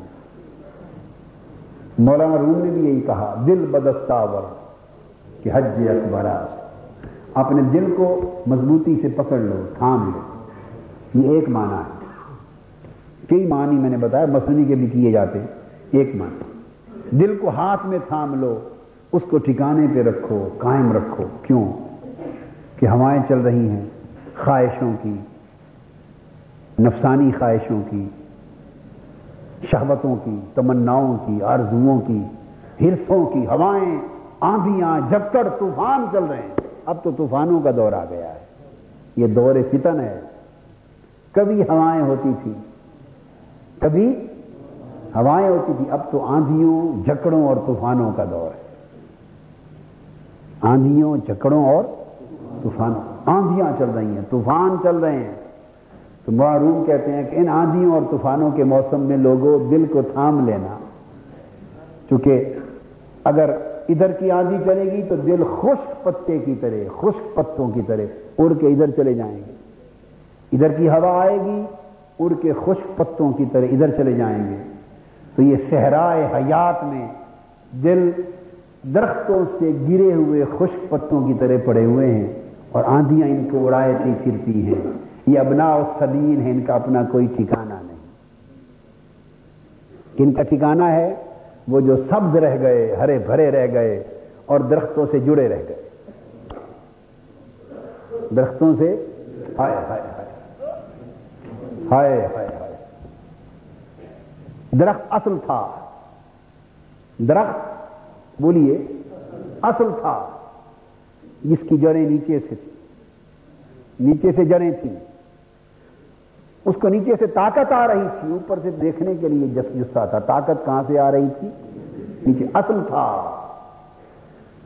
مولانا روم نے بھی یہی کہا، دل بدستاور کہ حج اکبراس اپنے دل کو مضبوطی سے پکڑ لو، تھام لو۔ یہ ایک معنی ہے۔ کئی معنی میں نے بتایا مسنی کے بھی کیے جاتے ہیں۔ ایک معنی، دل کو ہاتھ میں تھام لو، اس کو ٹھکانے پہ رکھو، قائم رکھو۔ کیوں؟ کہ ہوائیں چل رہی ہیں، خواہشوں کی، نفسانی خواہشوں کی۔ شہوتوں کی، تمناؤں کی، آرزوؤں کی، ہرسوں کی، ہوائیں آندیاں جکڑ طوفان چل رہے ہیں۔ اب تو طوفانوں کا دور آ گیا ہے۔ یہ دور فتن ہے۔ کبھی ہوائیں ہوتی تھی کبھی ہوائیں ہوتی تھی اب تو آندھیوں جکڑوں اور طوفانوں کا دور ہے۔ آندھیوں جکڑوں اور طوفانوں۔ آندھیاں چل رہی ہیں، طوفان چل رہے ہیں۔ تو معروم کہتے ہیں کہ ان آندھیوں اور طوفانوں کے موسم میں لوگوں دل کو تھام لینا۔ چونکہ اگر ادھر کی آندھی چلے گی تو دل خشک پتے کی طرح، خشک پتوں کی طرح اڑ کے ادھر چلے جائیں گے۔ ادھر کی ہوا آئے گی، اڑ کے خشک پتوں کی طرح ادھر چلے جائیں گے۔ تو یہ صحرائے حیات میں دل درختوں سے گرے ہوئے خشک پتوں کی طرح پڑے ہوئے ہیں اور آندیاں ان کو اڑائے پھرتی ہیں۔ یہ ابنا و سبین ہے ان کا اپنا کوئی ٹھکانہ نہیں۔ کن کا ٹھکانہ ہے؟ وہ جو سبز رہ گئے، ہرے بھرے رہ گئے اور درختوں سے جڑے رہ گئے۔ درختوں سے؟ ہائے ہائے ہائے۔ ہائے ہائے درخت اصل تھا۔ درخت، بولیے، اصل تھا۔ جس کی جڑیں نیچے سے تھی نیچے سے جڑیں تھیں۔ اس کو نیچے سے طاقت آ رہی تھی، اوپر سے دیکھنے کے لیے جس جسا تھا۔ طاقت کہاں سے آ رہی تھی؟ نیچے۔ اصل تھا۔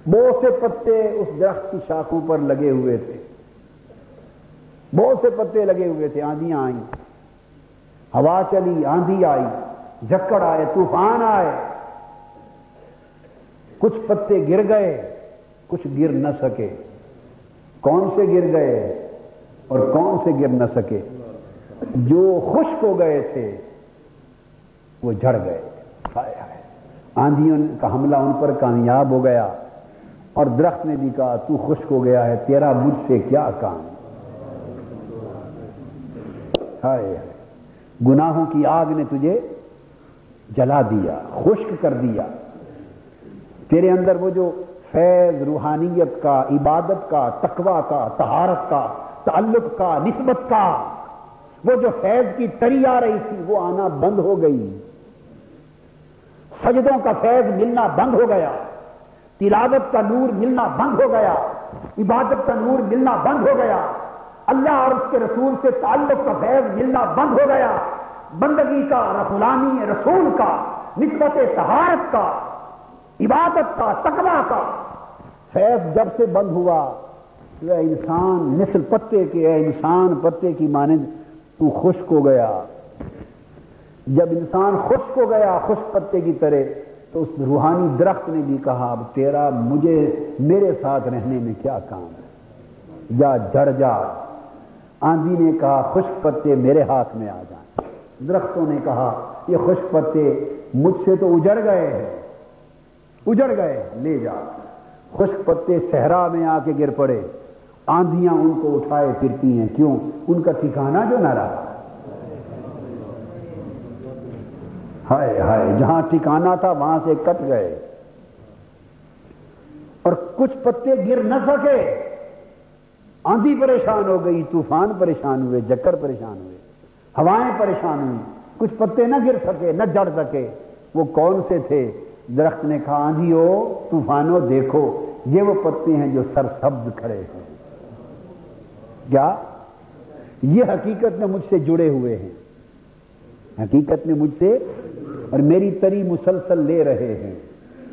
بہت سے پتے اس درخت کی شاخوں پر لگے ہوئے تھے۔ بہت سے پتے لگے ہوئے تھے۔ آندیاں آئیں۔ ہوا چلی، آندھی آئی۔ جکڑ آئے، طوفان آئے۔ کچھ پتے گر گئے، کچھ گر نہ سکے۔ کون سے گر گئے اور کون سے گر نہ سکے؟ جو خشک ہو گئے تھے، وہ جھڑ گئے۔ آندھیوں کا حملہ ان پر کامیاب ہو گیا۔ اور درخت نے بھی کہا، تو خشک ہو گیا ہے، تیرا مجھ سے کیا کام؟ ہائے گناہوں کی آگ نے تجھے جلا دیا، خشک کر دیا۔ تیرے اندر وہ جو فیض، روحانیت کا، عبادت کا، تقوی کا تہارت کا، تعلق کا، نسبت کا وہ جو فیض کی تری آ رہی تھی، وہ آنا بند ہو گئی۔ سجدوں کا فیض ملنا بند ہو گیا۔ تلاوت کا نور ملنا بند ہو گیا۔ عبادت کا نور ملنا بند ہو گیا۔ اللہ اور اس کے رسول سے تعلق کا فیض ملنا بند ہو گیا۔ بندگی کا، رسولانی رسول کا، نسبت تہارت کا، عبادت کا تقوا کا۔ فیض جب سے بند ہوا اے انسان، نسل پتے کے، اے انسان پتے کی مانند تو خشک ہو گیا۔ جب انسان خشک ہو گیا، خشک پتے کی طرح، تو اس روحانی درخت نے بھی کہا، اب تیرا، مجھے، میرے ساتھ رہنے میں کیا کام ہے؟ یا جڑ جا۔ آندھی نے کہا، خشک پتے میرے ہاتھ میں آ جائیں۔ درختوں نے کہا، یہ خشک پتے مجھ سے تو اجڑ گئے ہیں۔ اجڑ گئے لے جا۔ خشک پتے صحرا میں آ کے گر پڑے۔ آندیاں ان کو اٹھائے پھرتی ہیں، کیوں؟ ان کا ٹھکانہ جو نہ رہا۔ ہائے ہائے، جہاں ٹھکانہ تھا وہاں سے کٹ گئے۔ اور کچھ پتے گر نہ سکے۔ آندھی پریشان ہو گئی، طوفان پریشان ہوئے جکر پریشان ہوئے، ہوائیں پریشان ہوئی کچھ پتے نہ گر سکے، نہ جڑ سکے۔ وہ کون سے تھے؟ درخت نے کہا آندھی ہو طوفانوں دیکھو، یہ وہ پتے ہیں جو سرسبز کھڑے ہیں۔ کیا؟ یہ حقیقت میں مجھ سے جڑے ہوئے ہیں۔ حقیقت میں مجھ سے اور میری تری مسلسل لے رہے ہیں۔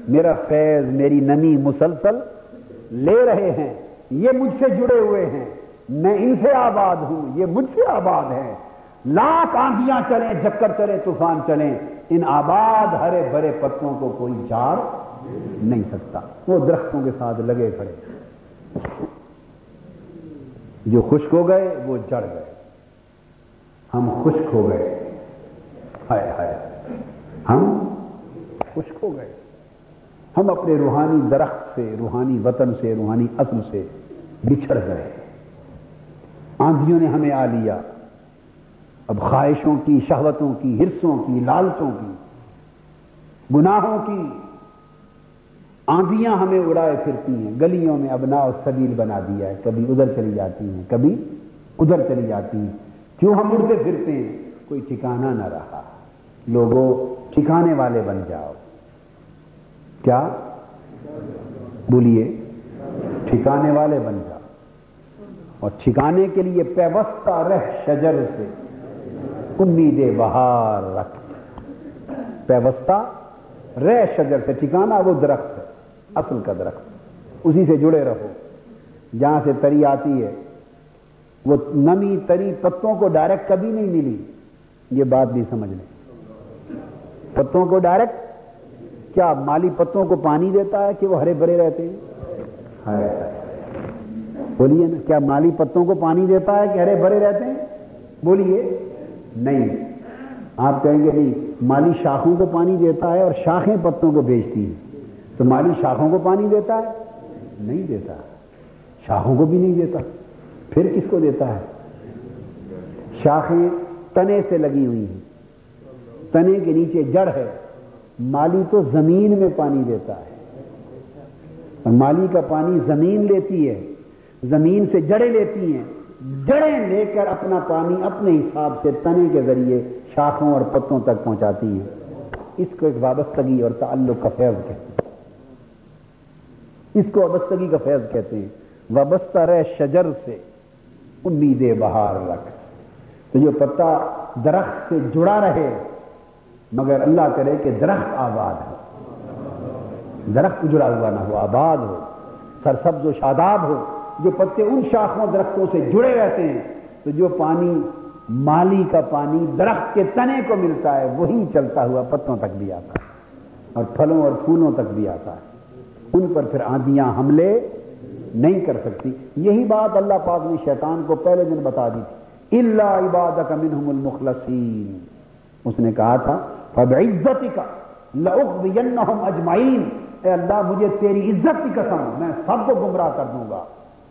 میرا فیض، میری نمی مسلسل لے رہے ہیں۔ یہ مجھ سے جڑے ہوئے ہیں۔ میں ان سے آباد ہوں۔ یہ مجھ سے آباد ہے لاکھ آندیاں چلیں چکر چلیں، طوفان چلیں۔ ان آباد ہرے بھرے پتوں کو کوئی جاڑ نہیں سکتا۔ وہ درختوں کے ساتھ لگے کھڑے جو خشک ہو گئے، وہ جڑ گئے۔ ہم خشک ہو گئے۔ ہائے ہائے۔ ہم خشک ہو گئے۔ ہم اپنے روحانی درخت سے، روحانی وطن سے، روحانی اصل سے بچھڑ گئے۔ آندھیوں نے ہمیں آ لیا۔ اب خواہشوں کی، شہوتوں کی، ہرسوں کی، لالچوں کی، گناہوں کی آندیاں ہمیں اڑائے پھرتی ہیں، گلیوں میں ابنا و سبیل بنا دیا ہے، کبھی ادھر چلی جاتی ہیں، کبھی ادھر چلی جاتی ہیں۔ کیوں ہم اڑتے پھرتے ہیں؟ کوئی ٹھکانہ نہ رہا۔ لوگوں، ٹھکانے والے بن جاؤ۔ کیا؟ بولیے۔ ٹھکانے والے بن جاؤ۔ اور ٹھکانے کے لیے پیوستہ رہ شجر سے امید بہار رکھ۔ پیوستہ رہ شجر سے ٹھکانا وہ درخت ہے۔ اصل کا درخت۔ اسی سے جڑے رہو۔ جہاں سے تری آتی ہے، وہ نمی تری پتوں کو ڈائریکٹ کبھی نہیں ملی۔ یہ بات بھی سمجھ لیں۔ پتوں کو ڈائریکٹ کیا مالی پتوں کو پانی دیتا ہے کہ وہ ہرے بھرے رہتے ہیں؟ بولیے نا، کیا مالی پتوں کو پانی دیتا ہے کہ ہرے بھرے رہتے ہیں؟ بولیے، نہیں۔ آپ کہیں گے، نہیں، مالی شاخوں کو پانی دیتا ہے اور شاخیں پتوں کو بیچتی ہیں۔ تو مالی شاخوں کو پانی دیتا ہے؟ نہیں دیتا۔ شاخوں کو بھی نہیں دیتا۔ پھر کس کو دیتا ہے؟ شاخیں تنے سے لگی ہوئی ہیں۔ تنے کے نیچے جڑ ہے۔ مالی تو زمین میں پانی دیتا ہے۔ اور مالی کا پانی زمین لیتی ہے۔ زمین سے جڑیں لیتی ہیں۔ جڑیں لے کر اپنا پانی اپنے حساب سے تنے کے ذریعے شاخوں اور پتوں تک پہنچاتی ہیں۔ اس کو ایک وابستگی اور تعلق کا فیض کہتے ہیں۔ اس کو وابستگی کا فیض کہتے ہیں۔ وابستہ رہ شجر سے امید بہار رکھ۔ تو جو پتا درخت سے جڑا رہے، مگر اللہ کرے کہ درخت آباد ہو۔ درخت جڑا ہوا نہ ہو، آباد ہو۔ سرسبز و شاداب ہو۔ جو پتے ان شاخوں درختوں سے جڑے رہتے ہیں، تو جو پانی، مالی کا پانی درخت کے تنے کو ملتا ہے، وہی چلتا ہوا پتوں تک بھی آتا ہے۔ اور پھلوں اور پھولوں تک بھی آتا ہے۔ ان پر پھر آندیاں حملے نہیں کر سکتی۔ یہی بات اللہ پاک نے شیطان کو پہلے دن بتا دی تھی۔ اللہ عبادت منہم المخلصین اس نے کہا تھا فب عزتی کا اجمعین اے اللہ، مجھے تیری عزت کی قسم، میں سب کو گمراہ کر دوں گا۔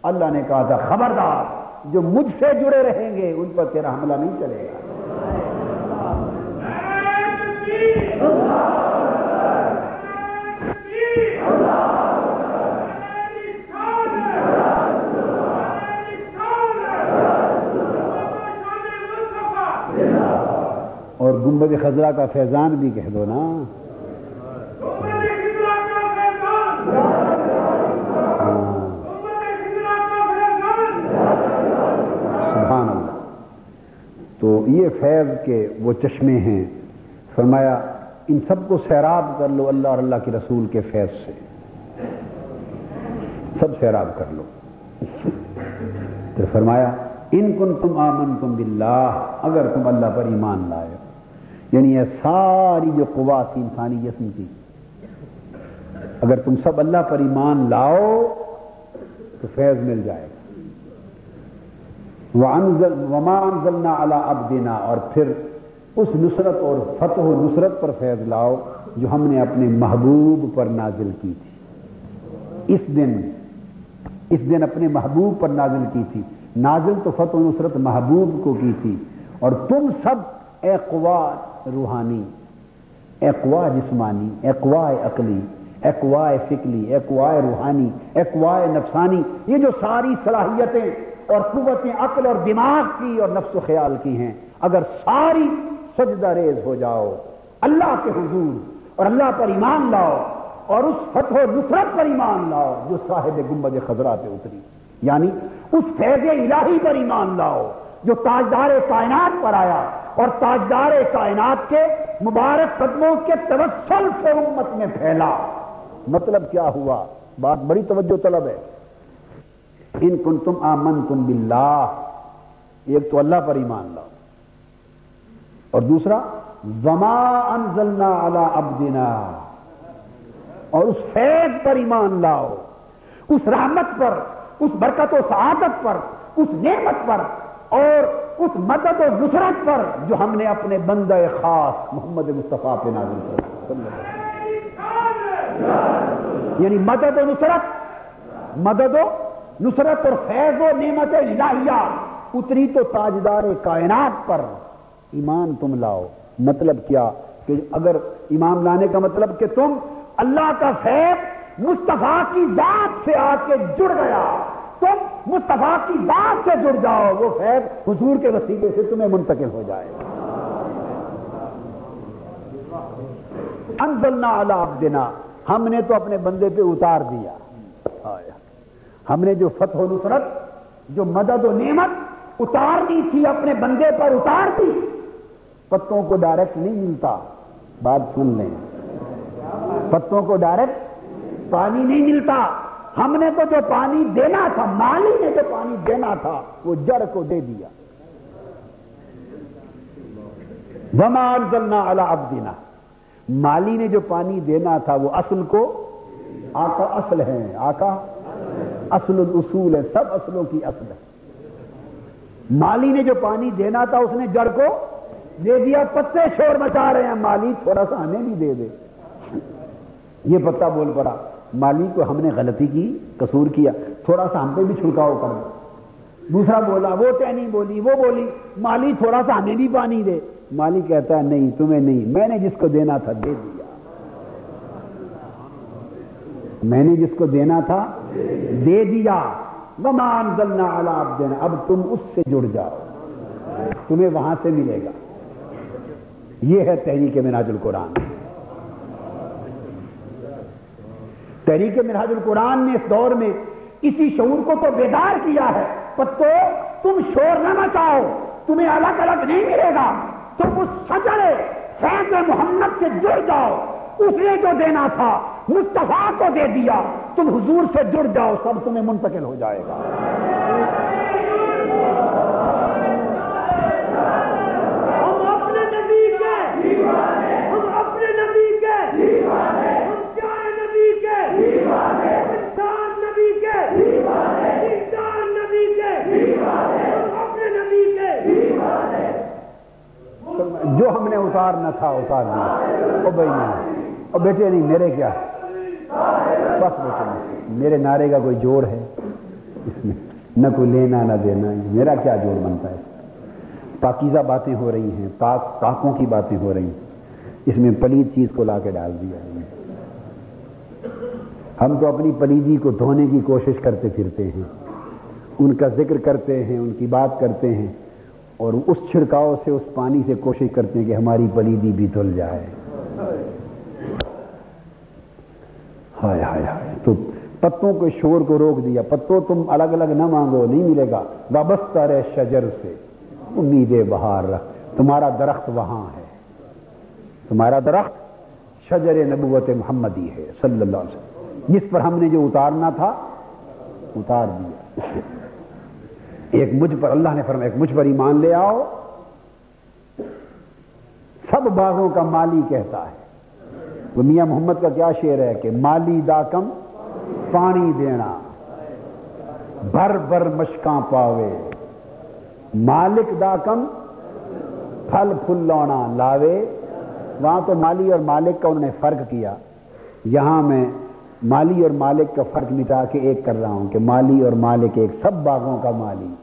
اللہ نے کہا تھا، خبردار، جو مجھ سے جڑے رہیں گے، ان پر تیرا حملہ نہیں چلے گا اور گنبد خزرہ کا فیضان بھی کہہ دو نا۔ ہاں۔ سبحان اللہ۔ تو یہ فیض کے وہ چشمے ہیں۔ فرمایا، ان سب کو سیراب کر لو اللہ اور اللہ کے رسول کے فیض سے۔ سب سیراب کر لو۔ تو فرمایا، ان کن تم آمن تم بلّہ اگر تم اللہ پر ایمان لائے یعنی یہ ساری جو قوا تھی انسانی جسم کی اگر تم سب اللہ پر ایمان لاؤ تو فیض مل جائے گا۔ وما انزلنا علی عبدنا اور پھر اس نصرت اور فتح و نصرت پر فیض لاؤ جو ہم نے اپنے محبوب پر نازل کی تھی۔ اس دن اس دن اپنے محبوب پر نازل کی تھی۔ نازل تو فتح و نصرت محبوب کو کی تھی۔ اور تم سب اقوا روحانی اقوا جسمانی اقوا عقلی اقوا فکلی اقوا روحانی اقوا نفسانی، یہ جو ساری صلاحیتیں اور قوتیں عقل اور دماغ کی اور نفس و خیال کی ہیں، اگر ساری سجدہ ریز ہو جاؤ، اللہ کے حضور اور اللہ پر ایمان لاؤ اور اس فتح و نصرت پر ایمان لاؤ جو صاحب گنبد خزرہ پہ اتری یعنی اس فیض الہی پر ایمان لاؤ جو تاجدار کائنات پر آیا اور تاجدار کائنات کے مبارک قدموں کے توسل سے امت میں پھیلا۔ مطلب کیا ہوا؟ بات بڑی توجہ طلب ہے۔ ان کن تم آمن تم بلّہ ایک تو اللہ پر ایمان لاؤ۔ اور دوسرا، وما انزلنا علی عبدنا۔ اور اس فیض پر ایمان لاؤ۔ اس رحمت پر، اس برکت و سعادت پر، اس نعمت پر۔ اور اس مدد و نصرت پر جو ہم نے اپنے بندہ خاص محمد مصطفیٰ پہ نازل کر یعنی مدد و نصرت، مدد و نصرت اور فیض و نعمت الہیہ۔ اتری تو تاجدار کائنات پر ایمان تم لاؤ۔ مطلب کیا کہ اگر ایمان لانے کا مطلب کہ تم اللہ کا فیض، مصطفیٰ کی ذات سے آ کے جڑ گیا۔ تم مصطفیٰ کی ذات سے جڑ جاؤ، وہ فیض حضور کے وسیلے سے تمہیں منتقل ہو جائے انزلنا علی عبدنا، ہم نے تو اپنے بندے پہ اتار دیا۔ ہم نے جو فتح و نصرت، جو مدد و نعمت اتارنی تھی، اپنے بندے پر اتار دی پتوں کو ڈائریکٹ نہیں ملتا۔ بات سن لیں۔ پتوں کو ڈائریکٹ پانی نہیں ملتا۔ ہم نے تو جو پانی دینا تھا مالی نے جو پانی دینا تھا، وہ جڑ کو دے دیا۔ بمان جلنا اللہ ابدینا مالی نے جو پانی دینا تھا، وہ اصل کو آقا اصل ہے۔ آقا اصل الاصول ہے، سب اصلوں کی اصل ہے۔ مالی نے جو پانی دینا تھا، اس نے جڑ کو دے دیا۔ پتے شور مچا رہے ہیں، مالی تھوڑا سا ہمیں بھی دے دے۔ یہ پتا بول پڑا۔ مالی کو ہم نے غلطی کی، قصور کیا۔ تھوڑا سا ہم پہ بھی چھڑکاؤ کر دوسرا بولا، وہ ٹہنی بولی، وہ بولی، مالی تھوڑا سا ہمیں بھی پانی دے۔ مالی کہتا ہے، نہیں، تمہیں نہیں، میں نے جس کو دینا تھا، دے دیا۔ میں نے جس کو دینا تھا، دے دیا۔ ومان ضلع آپ دینا اب تم اس سے جڑ جاؤ۔ تمہیں وہاں سے ملے گا۔ یہ ہے تحریک مناج القرآن۔ تحریک مناج القرآن نے اس دور میں اسی شعور کو تو بیدار کیا ہے۔ پتو، تم شور نہ مچاؤ، تمہیں الگ الگ نہیں ملے گا۔ تم اس سجڑے فیض محمد سے جڑ جاؤ۔ اس نے جو دینا تھا، مصطفیٰ کو دے دیا۔ تم حضور سے جڑ جاؤ، سب تمہیں منتقل ہو جائے گا ہم اپنے نبی کے ہم اپنے نبی کے ہم پیارے نبی کے انسان نبی کے انسان نبی کے ہم اپنے نبی کے جو ہم نے اتارنا تھا، اتار دیا۔ او بھائی نہیں او بیٹے، نہیں، میرے کیا؟ بس بیٹے میرے نعرے کا کوئی جوڑ ہے؟ اس میں نہ کوئی لینا، نہ دینا۔ میرا کیا جوڑ بنتا ہے؟ پاکیزہ باتیں ہو رہی ہیں، پاک، پاکوں کی باتیں ہو رہی ہیں۔ اس میں پلید چیز کو لا کے ڈال دیا ہے۔ ہم تو اپنی پلیدی کو دھونے کی کوشش کرتے پھرتے ہیں۔ ان کا ذکر کرتے ہیں، ان کی بات کرتے ہیں۔ اور اس چھڑکاؤ سے اس پانی سے کوشش کرتے ہیں کہ ہماری پلیدی بھی دھل جائے۔ ہائے ہائے ہائے، تو پتوں کے شور کو روک دیا۔ پتوں تم الگ الگ نہ مانگو، نہیں ملے گا۔ وابستہ رہے شجر سے۔ امید بہار رکھ۔ تمہارا درخت وہاں ہے۔ تمہارا درخت شجر نبوت محمدی ہے، صلی اللہ علیہ وسلم۔ جس پر ہم نے جو اتارنا تھا، اتار دیا۔ ایک مجھ پر اللہ نے فرمایا، ایک مجھ پر ایمان لے آؤ۔ سب باغوں کا مالی کہتا ہے۔ وہ میاں محمد کا کیا شعر ہے کہ مالی دا کم پانی دینا۔ بھر بھر مشکاں پاوے۔ مالک دا کم پھل پھل لونا لاوے۔ وہاں تو مالی اور مالک کا انہوں نے فرق کیا۔ یہاں میں مالی اور مالک کا فرق مٹا کے ایک کر رہا ہوں کہ مالی اور مالک ایک، سب باغوں کا مالی۔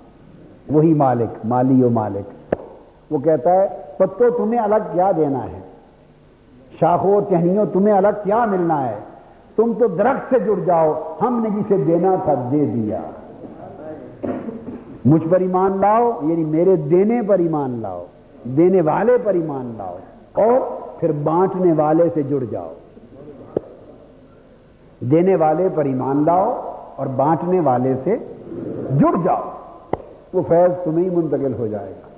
وہی مالک، مالی و مالک۔ وہ کہتا ہے پتو تمہیں الگ کیا دینا ہے؟ شاخوں ٹہنیوں تمہیں الگ کیا ملنا ہے؟ تم تو درخت سے جڑ جاؤ، ہم نے جسے دینا تھا دے دیا۔ مجھ پر ایمان لاؤ یعنی میرے دینے پر ایمان لاؤ، دینے والے پر ایمان لاؤ، اور پھر بانٹنے والے سے جڑ جاؤ۔ دینے والے پر ایمان لاؤ اور بانٹنے والے سے جڑ جاؤ۔ وہ فیض تمہیں منتقل ہو جائے گا۔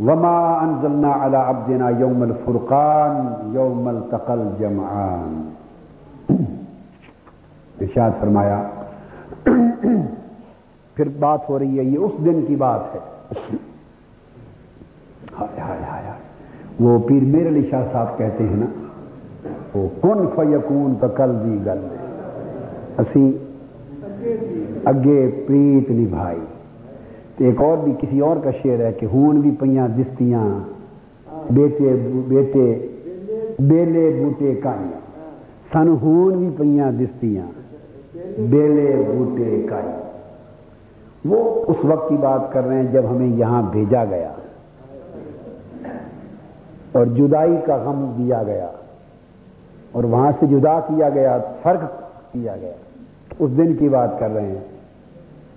وما انزلنا على عبدنا یوم الفرقان یوم التقل جمعان ارشاد فرمایا، پھر بات ہو رہی ہے، یہ اس دن کی بات ہے۔ ہائے ہائے ہائے وہ پیر میر علی شاہ صاحب کہتے ہیں نا، وہ کن فیکون تو کل دی گل۔ اسی اگے پریت نبھائی۔ ایک اور بھی کسی اور کا شعر ہے کہ ہون بھی پیاں دستیاں، بیٹے بیٹے، بیلے بوٹے کائیاں سن ہون بھی پیاں دستیاں، بیلے بوٹے کائیاں وہ اس وقت کی بات کر رہے ہیں جب ہمیں یہاں بھیجا گیا۔ اور جدائی کا غم دیا گیا۔ اور وہاں سے جدا کیا گیا، فرق کیا گیا۔ اس دن کی بات کر رہے ہیں۔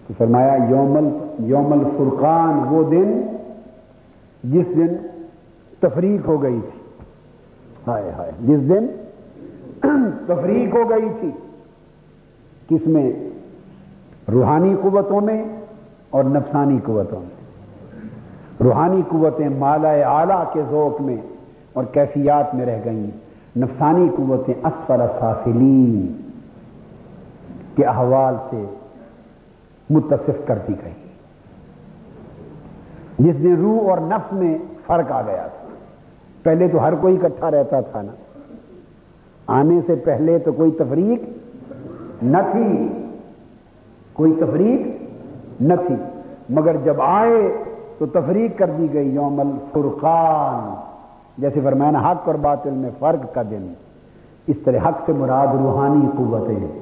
تو فرمایا، یومل یوم الفرقان وہ دن جس دن تفریق ہو گئی تھی۔ ہائے ہائے، جس دن تفریق ہو گئی تھی۔ کس میں؟ روحانی قوتوں میں اور نفسانی قوتوں میں۔ روحانی قوتیں مالا اعلی کے ذوق میں اور کیفیات میں رہ گئیں۔ نفسانی قوتیں اسفل سافلین کے احوال سے متصف کرتی گئی۔ جس دن روح اور نفس میں فرق آ گیا تھا۔ پہلے تو ہر کوئی اکٹھا رہتا تھا نا۔ آنے سے پہلے تو کوئی تفریق نہ تھی۔ کوئی تفریق نہ تھی۔ مگر جب آئے تو تفریق کر دی گئی۔ یوم الفرقان۔ جیسے فرمانا حق اور باطل میں فرق کا دن۔ اس طرح حق سے مراد روحانی قوتیں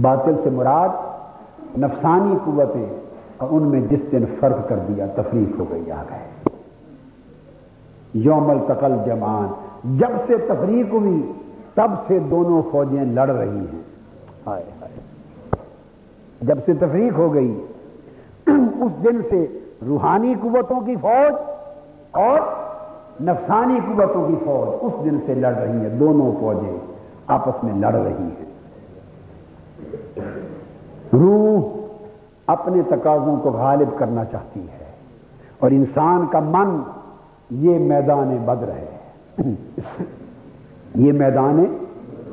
باطل سے مراد نفسانی قوتیں اور ان میں جس دن فرق کر دیا، تفریق ہو گئی آ گئے۔ یوم التقل جمان جب سے تفریق ہوئی، تب سے دونوں فوجیں لڑ رہی ہیں۔ ہائے ہائے۔ جب سے تفریق ہو گئی، اس دن سے روحانی قوتوں کی فوج اور نفسانی قوتوں کی فوج اس دن سے لڑ رہی ہیں۔ دونوں فوجیں آپس میں لڑ رہی ہیں۔ روح اپنے تقاضوں کو غالب کرنا چاہتی ہے اور انسان کا من یہ میدان بدر ہے۔ یہ میدان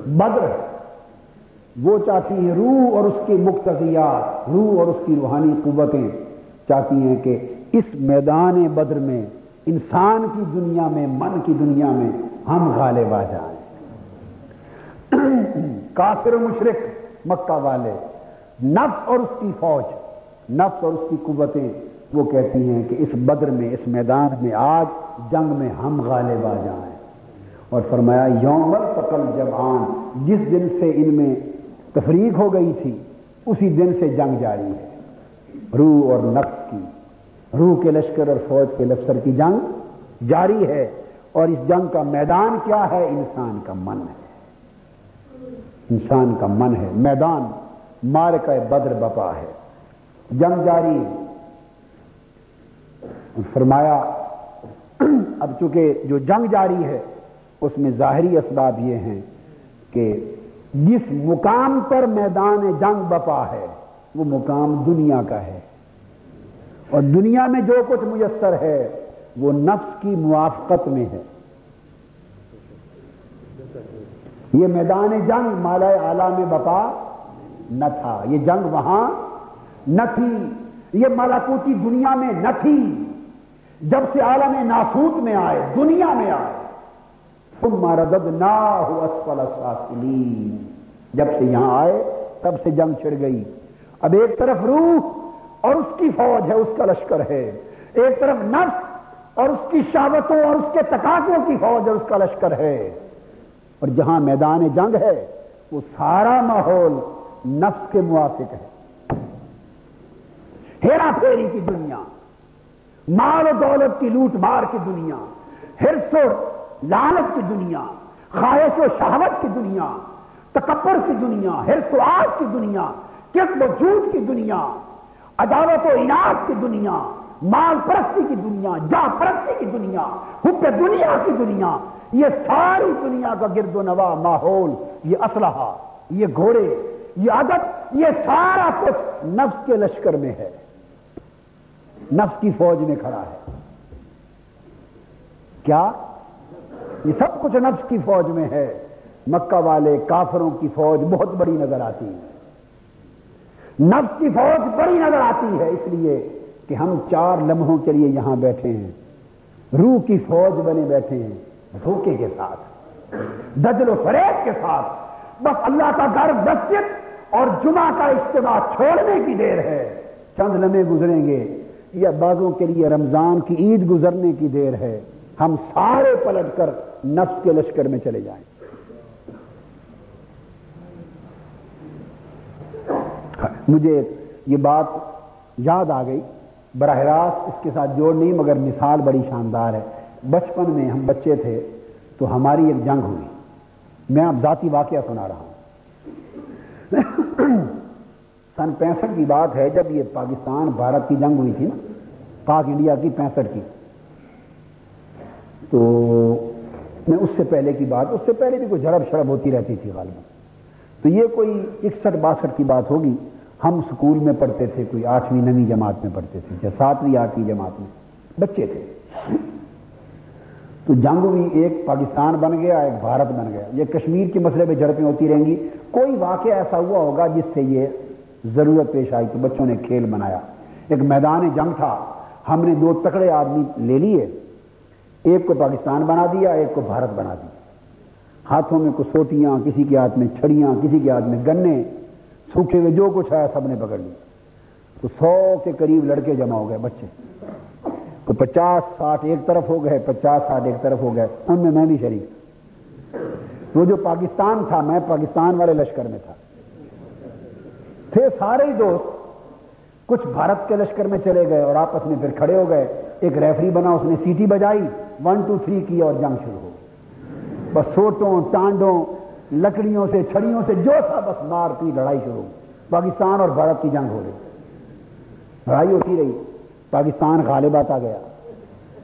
بدر ہے۔ وہ چاہتی ہے روح اور اس کی مقتضیات، روح اور اس کی روحانی قوتیں۔ چاہتی ہیں کہ اس میدان بدر میں انسان کی دنیا میں، من کی دنیا میں ہم غالب آ جائیں۔ کافر مشرق مکہ والے نفس اور اس کی فوج، نفس اور اس کی قوتیں، وہ کہتی ہیں کہ اس بدر میں، اس میدان میں آج جنگ میں ہم غالب آ جائیں۔ اور فرمایا، یوم پکل جبان جس دن سے ان میں تفریق ہو گئی تھی، اسی دن سے جنگ جاری ہے۔ روح اور نفس کی، روح کے لشکر اور فوج کے لشکر کی جنگ جاری ہے۔ اور اس جنگ کا میدان کیا ہے؟ انسان کا من ہے۔ انسان کا من ہے، میدان۔ مار کا بدر بپا ہے۔ جنگ جاری۔ فرمایا، اب چونکہ جو جنگ جاری ہے، اس میں ظاہری اسباب یہ ہیں کہ جس مقام پر میدان جنگ بپا ہے، وہ مقام دنیا کا ہے۔ اور دنیا میں جو کچھ میسر ہے، وہ نفس کی موافقت میں ہے۔ یہ میدان جنگ مالا اعلی میں بپا نہ تھا۔ یہ جنگ وہاں نہ تھی۔ یہ ملاکوتی دنیا میں نہ تھی۔ جب سے عالم ناسوت میں آئے، دنیا میں آئے۔ تم مردد نہ ہو اسفل جب سے یہاں آئے، تب سے جنگ چھڑ گئی۔ اب ایک طرف روح اور اس کی فوج ہے، اس کا لشکر ہے۔ ایک طرف نفس اور اس کی شاوتوں اور اس کے تقاضوں کی فوج اور اس کا لشکر ہے۔ اور جہاں میدان جنگ ہے، وہ سارا ماحول نفس کے موافق ہے ہیرا پھیری کی دنیا مال و دولت کی لوٹ مار کی دنیا ہرس و لالت کی دنیا خواہش و شہوت کی دنیا تکبر کی دنیا ہرس و آج کی دنیا کس وجود کی دنیا عدالت و انعد کی دنیا مال پرستی کی دنیا جا پرستی کی دنیا حب دنیا کی دنیا یہ ساری دنیا کا گرد و نوا ماحول یہ اسلحہ یہ گھوڑے یہ عدد یہ سارا کچھ نفس کے لشکر میں ہے۔ نفس کی فوج میں کھڑا ہے۔ کیا؟ یہ سب کچھ نفس کی فوج میں ہے۔ مکہ والے کافروں کی فوج بہت بڑی نظر آتی ہے۔ نفس کی فوج بڑی نظر آتی ہے اس لیے کہ ہم چار لمحوں کے لیے یہاں بیٹھے ہیں۔ روح کی فوج بنے بیٹھے ہیں۔ دھوکے کے ساتھ، دجل و فریب کے ساتھ۔ بس اللہ کا گھر مسجد اور جمعہ کا اجتماع چھوڑنے کی دیر ہے۔ چند لمحے گزریں گے یا بعضوں کے لیے رمضان کی عید گزرنے کی دیر ہے۔ ہم سارے پلٹ کر نفس کے لشکر میں چلے جائیں۔ مجھے یہ بات یاد آ گئی۔ براہ راست اس کے ساتھ جوڑ نہیں، مگر مثال بڑی شاندار ہے۔ بچپن میں ہم بچے تھے تو ہماری ایک جنگ ہوئی۔ میں اب ذاتی واقعہ سنا رہا ہوں۔ سن پینسٹھ کی بات ہے جب یہ پاکستان، بھارت کی جنگ ہوئی تھی نا، پاک انڈیا کی پینسٹھ کی۔ تو میں اس سے پہلے کی بات، اس سے پہلے بھی کوئی جڑب شڑب ہوتی رہتی تھی غالباً۔ تو یہ کوئی اکسٹھ، باسٹھ کی بات ہوگی۔ ہم اسکول میں پڑھتے تھے، کوئی آٹھویں، نویں جماعت میں پڑھتے تھے، یا ساتویں، آٹھویں جماعت میں۔ بچے تھے۔ تو جنگ ہوئی ایک پاکستان بن گیا، ایک بھارت بن گیا۔ یہ کشمیر کے مسئلے پہ جھڑپیں ہوتی رہیں گی۔ کوئی واقعہ ایسا ہوا ہوگا جس سے یہ ضرورت پیش آئی تو بچوں نے کھیل بنایا۔ ایک میدان جنگ تھا۔ ہم نے دو تکڑے آدمی لے لیے۔ ایک کو پاکستان بنا دیا، ایک کو بھارت بنا دیا۔ ہاتھوں میں کسوٹیاں کسی کے ہاتھ میں چھڑیاں، کسی کے ہاتھ میں گنے، سوکھے ہوئے جو کچھ آیا سب نے پکڑ لی تو سو کے قریب لڑکے جمع ہو گئے، بچے۔ تو پچاس ساٹھ ایک طرف ہو گئے، پچاس ساٹھ ایک طرف ہو گئے۔ ان میں میں بھی شریک۔ وہ جو پاکستان تھا، میں پاکستان والے لشکر میں تھا۔ تھے سارے ہی دوست۔ کچھ بھارت کے لشکر میں چلے گئے اور آپس میں پھر کھڑے ہو گئے۔ ایک ریفری بنا، اس نے سیٹی بجائی۔ ون، ٹو، تھری کی اور جنگ شروع ہو گئی۔ بس سوٹوں، ٹانڈوں، لکڑیوں سے، چھڑیوں سے جو تھا، بس مار پی، لڑائی شروع ہو پاکستان اور بھارت کی جنگ ہو رہی لڑائی ہوتی رہی۔ پاکستان غالبات آ گیا۔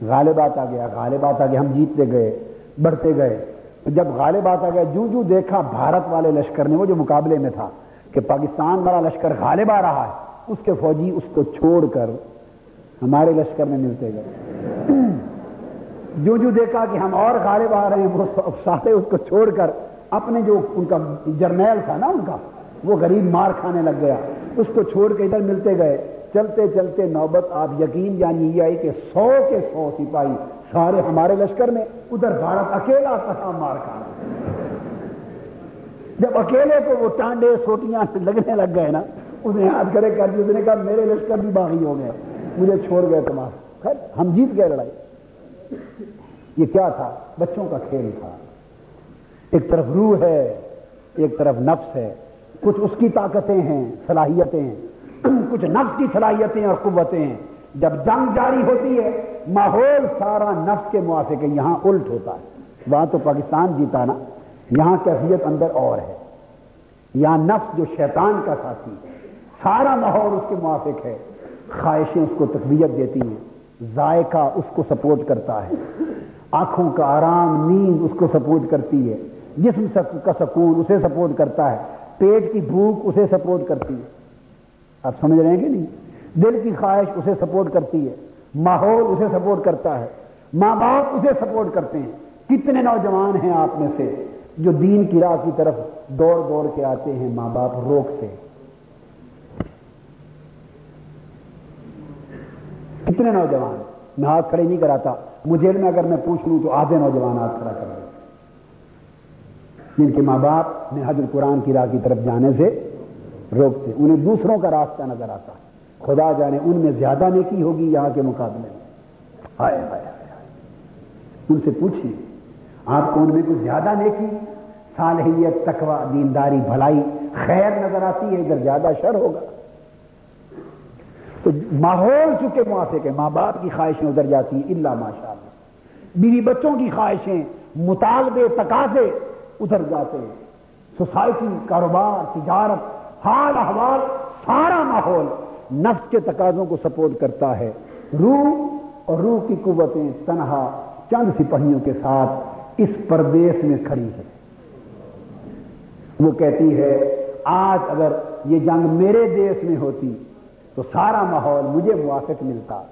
غالبات آ گیا غالبات آ گیا ہم جیتتے گئے، بڑھتے گئے۔ جب غالبات آ گیا، جو جو دیکھا بھارت والے لشکر نے، وہ جو مقابلے میں تھا کہ پاکستان والا لشکر غالب آ رہا ہے، اس کے فوجی اس کو چھوڑ کر ہمارے لشکر میں ملتے گئے۔ جو جو دیکھا کہ ہم اور غالب آ رہے ہیں، وہ سارے اس کو چھوڑ کر اپنے جو ان کا جرنیل تھا نا، ان کا، وہ غریب مار کھانے لگ گیا۔ اس کو چھوڑ کے ادھر ملتے گئے۔ چلتے چلتے نوبت، آپ یقین جانی یہ آئی کہ سو کے سو سپاہی سارے ہمارے لشکر میں ادھر بھارت اکیلا کہاں مار کھانا۔ جب اکیلے کو وہ ٹانڈے سوٹیاں لگنے لگ گئے نا، اس نے یاد کرے کر جی، اس نے کہا میرے لشکر بھی باغی ہو گئے، مجھے چھوڑ گئے تمہارا خیر، ہم جیت گئے لڑائی۔ یہ کیا تھا؟ بچوں کا کھیل تھا۔ ایک طرف روح ہے، ایک طرف نفس ہے۔ کچھ اس کی طاقتیں ہیں، صلاحیتیں ہیں۔ کچھ نفس کی صلاحیتیں اور قوتیں ہیں۔ جب جنگ جاری ہوتی ہے، ماحول سارا نفس کے موافق ہے، یہاں الٹ ہوتا ہے۔ وہاں تو پاکستان جیتا نا۔ یہاں کیفیت اندر اور ہے۔ یہاں نفس جو شیطان کا ساتھی ہے۔ سارا ماحول اس کے موافق ہے۔ خواہشیں اس کو تقویت دیتی ہیں۔ ذائقہ اس کو سپورٹ کرتا ہے۔ آنکھوں کا آرام، نیند اس کو سپورٹ کرتی ہے۔ جسم کا سکون اسے سپورٹ کرتا ہے۔ پیٹ کی بھوک اسے سپورٹ کرتی ہے۔ آپ سمجھ رہے ہیں کہ نہیں؟ دل کی خواہش اسے سپورٹ کرتی ہے، ماحول اسے سپورٹ کرتا ہے، ماں باپ اسے سپورٹ کرتے ہیں۔ کتنے نوجوان ہیں آپ میں سے جو دین کی راہ کی طرف دوڑ دوڑ کے آتے ہیں، ماں باپ روکتے کتنے نوجوان؟ میں ہاتھ کھڑے نہیں کراتا۔ مجھے میں اگر میں پوچھ لوں تو آدھے نوجوان ہاتھ کھڑا کر رہے جن کے ماں باپ نے حضرت قرآن کی راہ کی طرف جانے سے روکتے انہیں دوسروں کا راستہ نظر آتا۔ خدا جانے ان میں زیادہ نیکی ہوگی یہاں کے مقابلے میں۔ آئے آئے ان سے پوچھیے آپ کو ان میں کچھ زیادہ نیکی، صالحیت، تقوی، دینداری، بھلائی، خیر نظر آتی ہے ادھر زیادہ شر ہوگا۔ تو ماحول چونکہ موافق ہے، ماں باپ کی خواہشیں ادھر جاتی ہیں اللہ ماشاء اللہ۔ بیوی بچوں کی خواہشیں، مطالبے، تقاضے ادھر جاتے ہیں۔ سوسائٹی، کاروبار، تجارت حال احوال، سارا ماحول نفس کے تقاضوں کو سپورٹ کرتا ہے۔ روح اور روح کی قوتیں تنہا چند سپاہیوں کے ساتھ اس پردیس میں کھڑی ہے وہ کہتی ہے، آج اگر یہ جنگ میرے دیش میں ہوتی تو سارا ماحول مجھے موافق ملتا،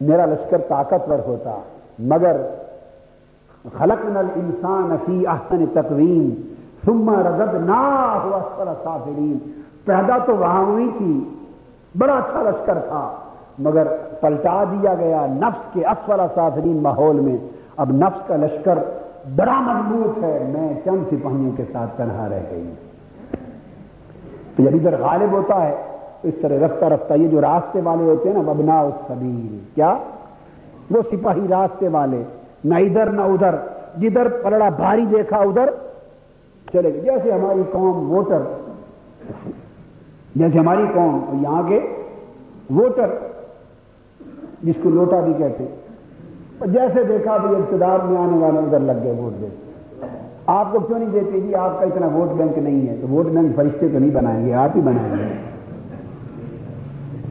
میرا لشکر طاقتور ہوتا۔ مگر خلق نل انسان فی احسن تقویم، ثم رگد نہ پیدا تو وہاں ہوئی تھی، بڑا اچھا لشکر تھا، مگر پلٹا دیا گیا نفس کے اسفل سافرین ماحول میں۔ اب نفس کا لشکر بڑا مضبوط ہے، میں چند سپاہیوں کے ساتھ تنہا رہ گئی۔ تو جب ادھر غالب ہوتا ہے تو اس طرح رفتہ رفتہ، یہ جو راستے والے ہوتے ہیں نا وبنا السبیل، کیا؟ وہ سپاہی راستے والے، نہ ادھر نہ ادھر، جدھر پلڑا بھاری دیکھا، ادھر چلے گئے۔ جیسے ہماری قوم ووٹر جیسے ہماری قوم یہاں کے ووٹر، جس کو لوٹا بھی کہتے جیسے دیکھا بھی اقتدار میں آنے والے ادھر لگ گئے ووٹ دیتے۔ آپ کو کیوں نہیں دیتے جی آپ کا اتنا ووٹ بینک نہیں ہے، تو ووٹ بینک فرشتے تو نہیں بنائیں گے، آپ ہی بنائیں گے۔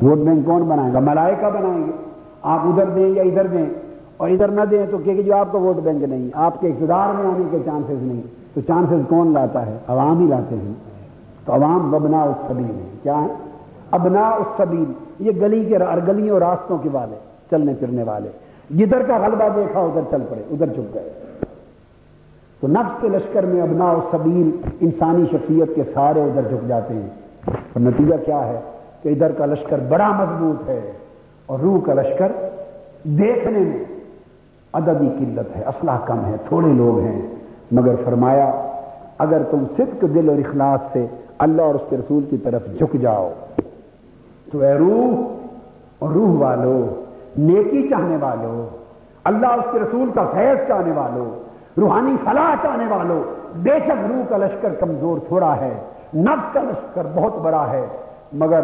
ووٹ بینک کون بنائے گا؟ ملائکہ بنائیں گے۔ آپ ادھر دیں یا ادھر دیں۔ اور ادھر نہ دیں تو کہ جو آپ کا ووٹ بینک نہیں، آپ کے اقتدار میں آنے کے چانسز نہیں۔ تو چانسز کون لاتا ہے؟ عوام ہی لاتے ہیں۔ تو عوام وبنا اس سبیل ہے کیا ہے ابنا اس سبیل یہ گلی کے گلیوں اور راستوں کے والے، چلنے پھرنے والے۔ جدھر کا غلبہ دیکھا، ادھر چل پڑے، ادھر چپ گئے۔ تو نفس کے لشکر میں ابنا و سبیل انسانی شخصیت کے سارے ادھر جھک جاتے ہیں۔ اور نتیجہ کیا ہے؟ کہ ادھر کا لشکر بڑا مضبوط ہے اور روح کا لشکر دیکھنے میں عددی قلت ہے اسلحہ کم ہے، تھوڑے لوگ ہیں۔ مگر فرمایا، اگر تم صدق دل اور اخلاص سے اللہ اور اس کے رسول کی طرف جھک جاؤ۔ تو اے روح، اور روح والو، نیکی چاہنے والو، اللہ اس کے رسول کا فیض چاہنے والو، روحانی فلاح چاہنے والوں بے شک روح کا لشکر کمزور تھوڑا ہے، نفس کا لشکر بہت بڑا ہے، مگر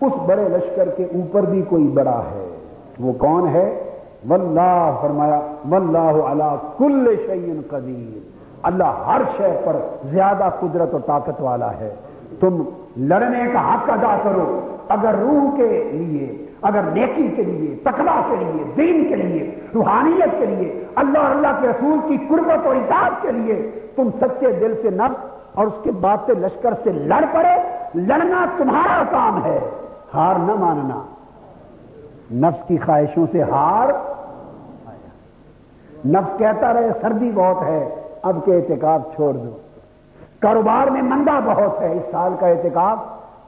اس بڑے لشکر کے اوپر بھی کوئی بڑا ہے۔ وہ کون ہے؟ واللہ، فرمایا، واللہ علی کل شیء قدیر۔ اللہ ہر شے پر زیادہ قدرت اور طاقت والا ہے۔ تم لڑنے کا حق ادا کرو۔ اگر روح کے لیے، اگر نیکی کے لیے تقوا کے لیے، دین کے لیے، روحانیت کے لیے، اللہ اور اللہ کے رسول کی قربت اور اطاعت کے لیے تم سچے دل سے نفس اور اس کے بعد سے لشکر سے لڑ پڑے، لڑنا تمہارا کام ہے۔ ہار نہ ماننا۔ نفس کی خواہشوں سے ہار۔ نفس کہتا رہے، سردی بہت ہے، اب کے احتکاب چھوڑ دو۔ کاروبار میں مندا بہت ہے۔ اس سال کا احتکاب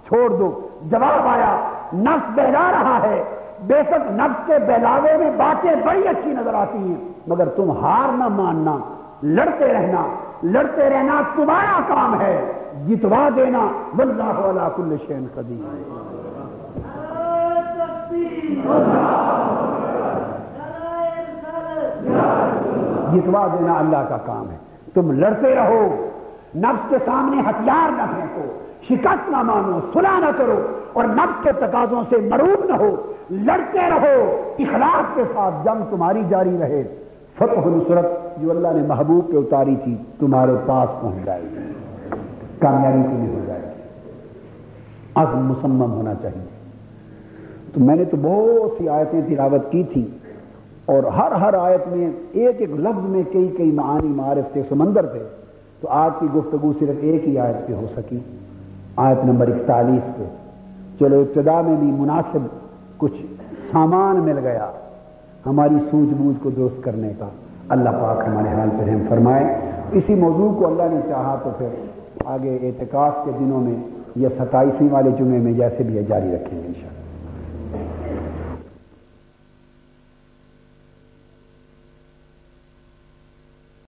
چھوڑ دو۔ جواب آیا، نفس بہلا رہا ہے۔ بے شک نفس کے بہلاوے میں باتیں بڑی اچھی نظر آتی ہیں، مگر تم ہار نہ ماننا، لڑتے رہنا۔ لڑتے رہنا تمہارا کام ہے۔ جتوا دینا، واللہ علا کل شین قدیم جتوا دینا اللہ کا کام ہے۔ تم لڑتے رہو۔ نفس کے سامنے ہتھیار نہ پھینکو، شکست نہ مانو سنا نہ کرو اور نفس کے تقاضوں سے مروب نہ ہو، لڑتے رہو اخلاق کے ساتھ جنگ تمہاری جاری رہے۔ فتح نصرت، جو اللہ نے محبوب پہ اتاری تھی، تمہارے پاس پہنچ جائے گی۔ کامیابی تمہیں ہو جائے گی۔ عزم مسمم ہونا چاہیے۔ تو میں نے تو بہت سی آیتیں تلاوت کی تھی اور ہر ہر آیت میں ایک ایک لفظ میں کئی کئی معانی معارف تھے سمندر تھے۔ تو آج کی گفتگو صرف ایک ہی آیت پہ ہو سکی۔ آیت نمبر اکتالیس پہ۔ چلو ابتدا میں بھی مناسب کچھ سامان مل گیا۔ ہماری سوجھ بوجھ کو درست کرنے کا۔ اللہ پاک ہمارے حال پہ رحم فرمائے۔ اسی موضوع کو اللہ نے چاہا تو پھر آگے اعتکاف کے دنوں میں یا ستائیسویں والے جمعے میں جیسے بھی جاری رکھیں گے انشاءاللہ۔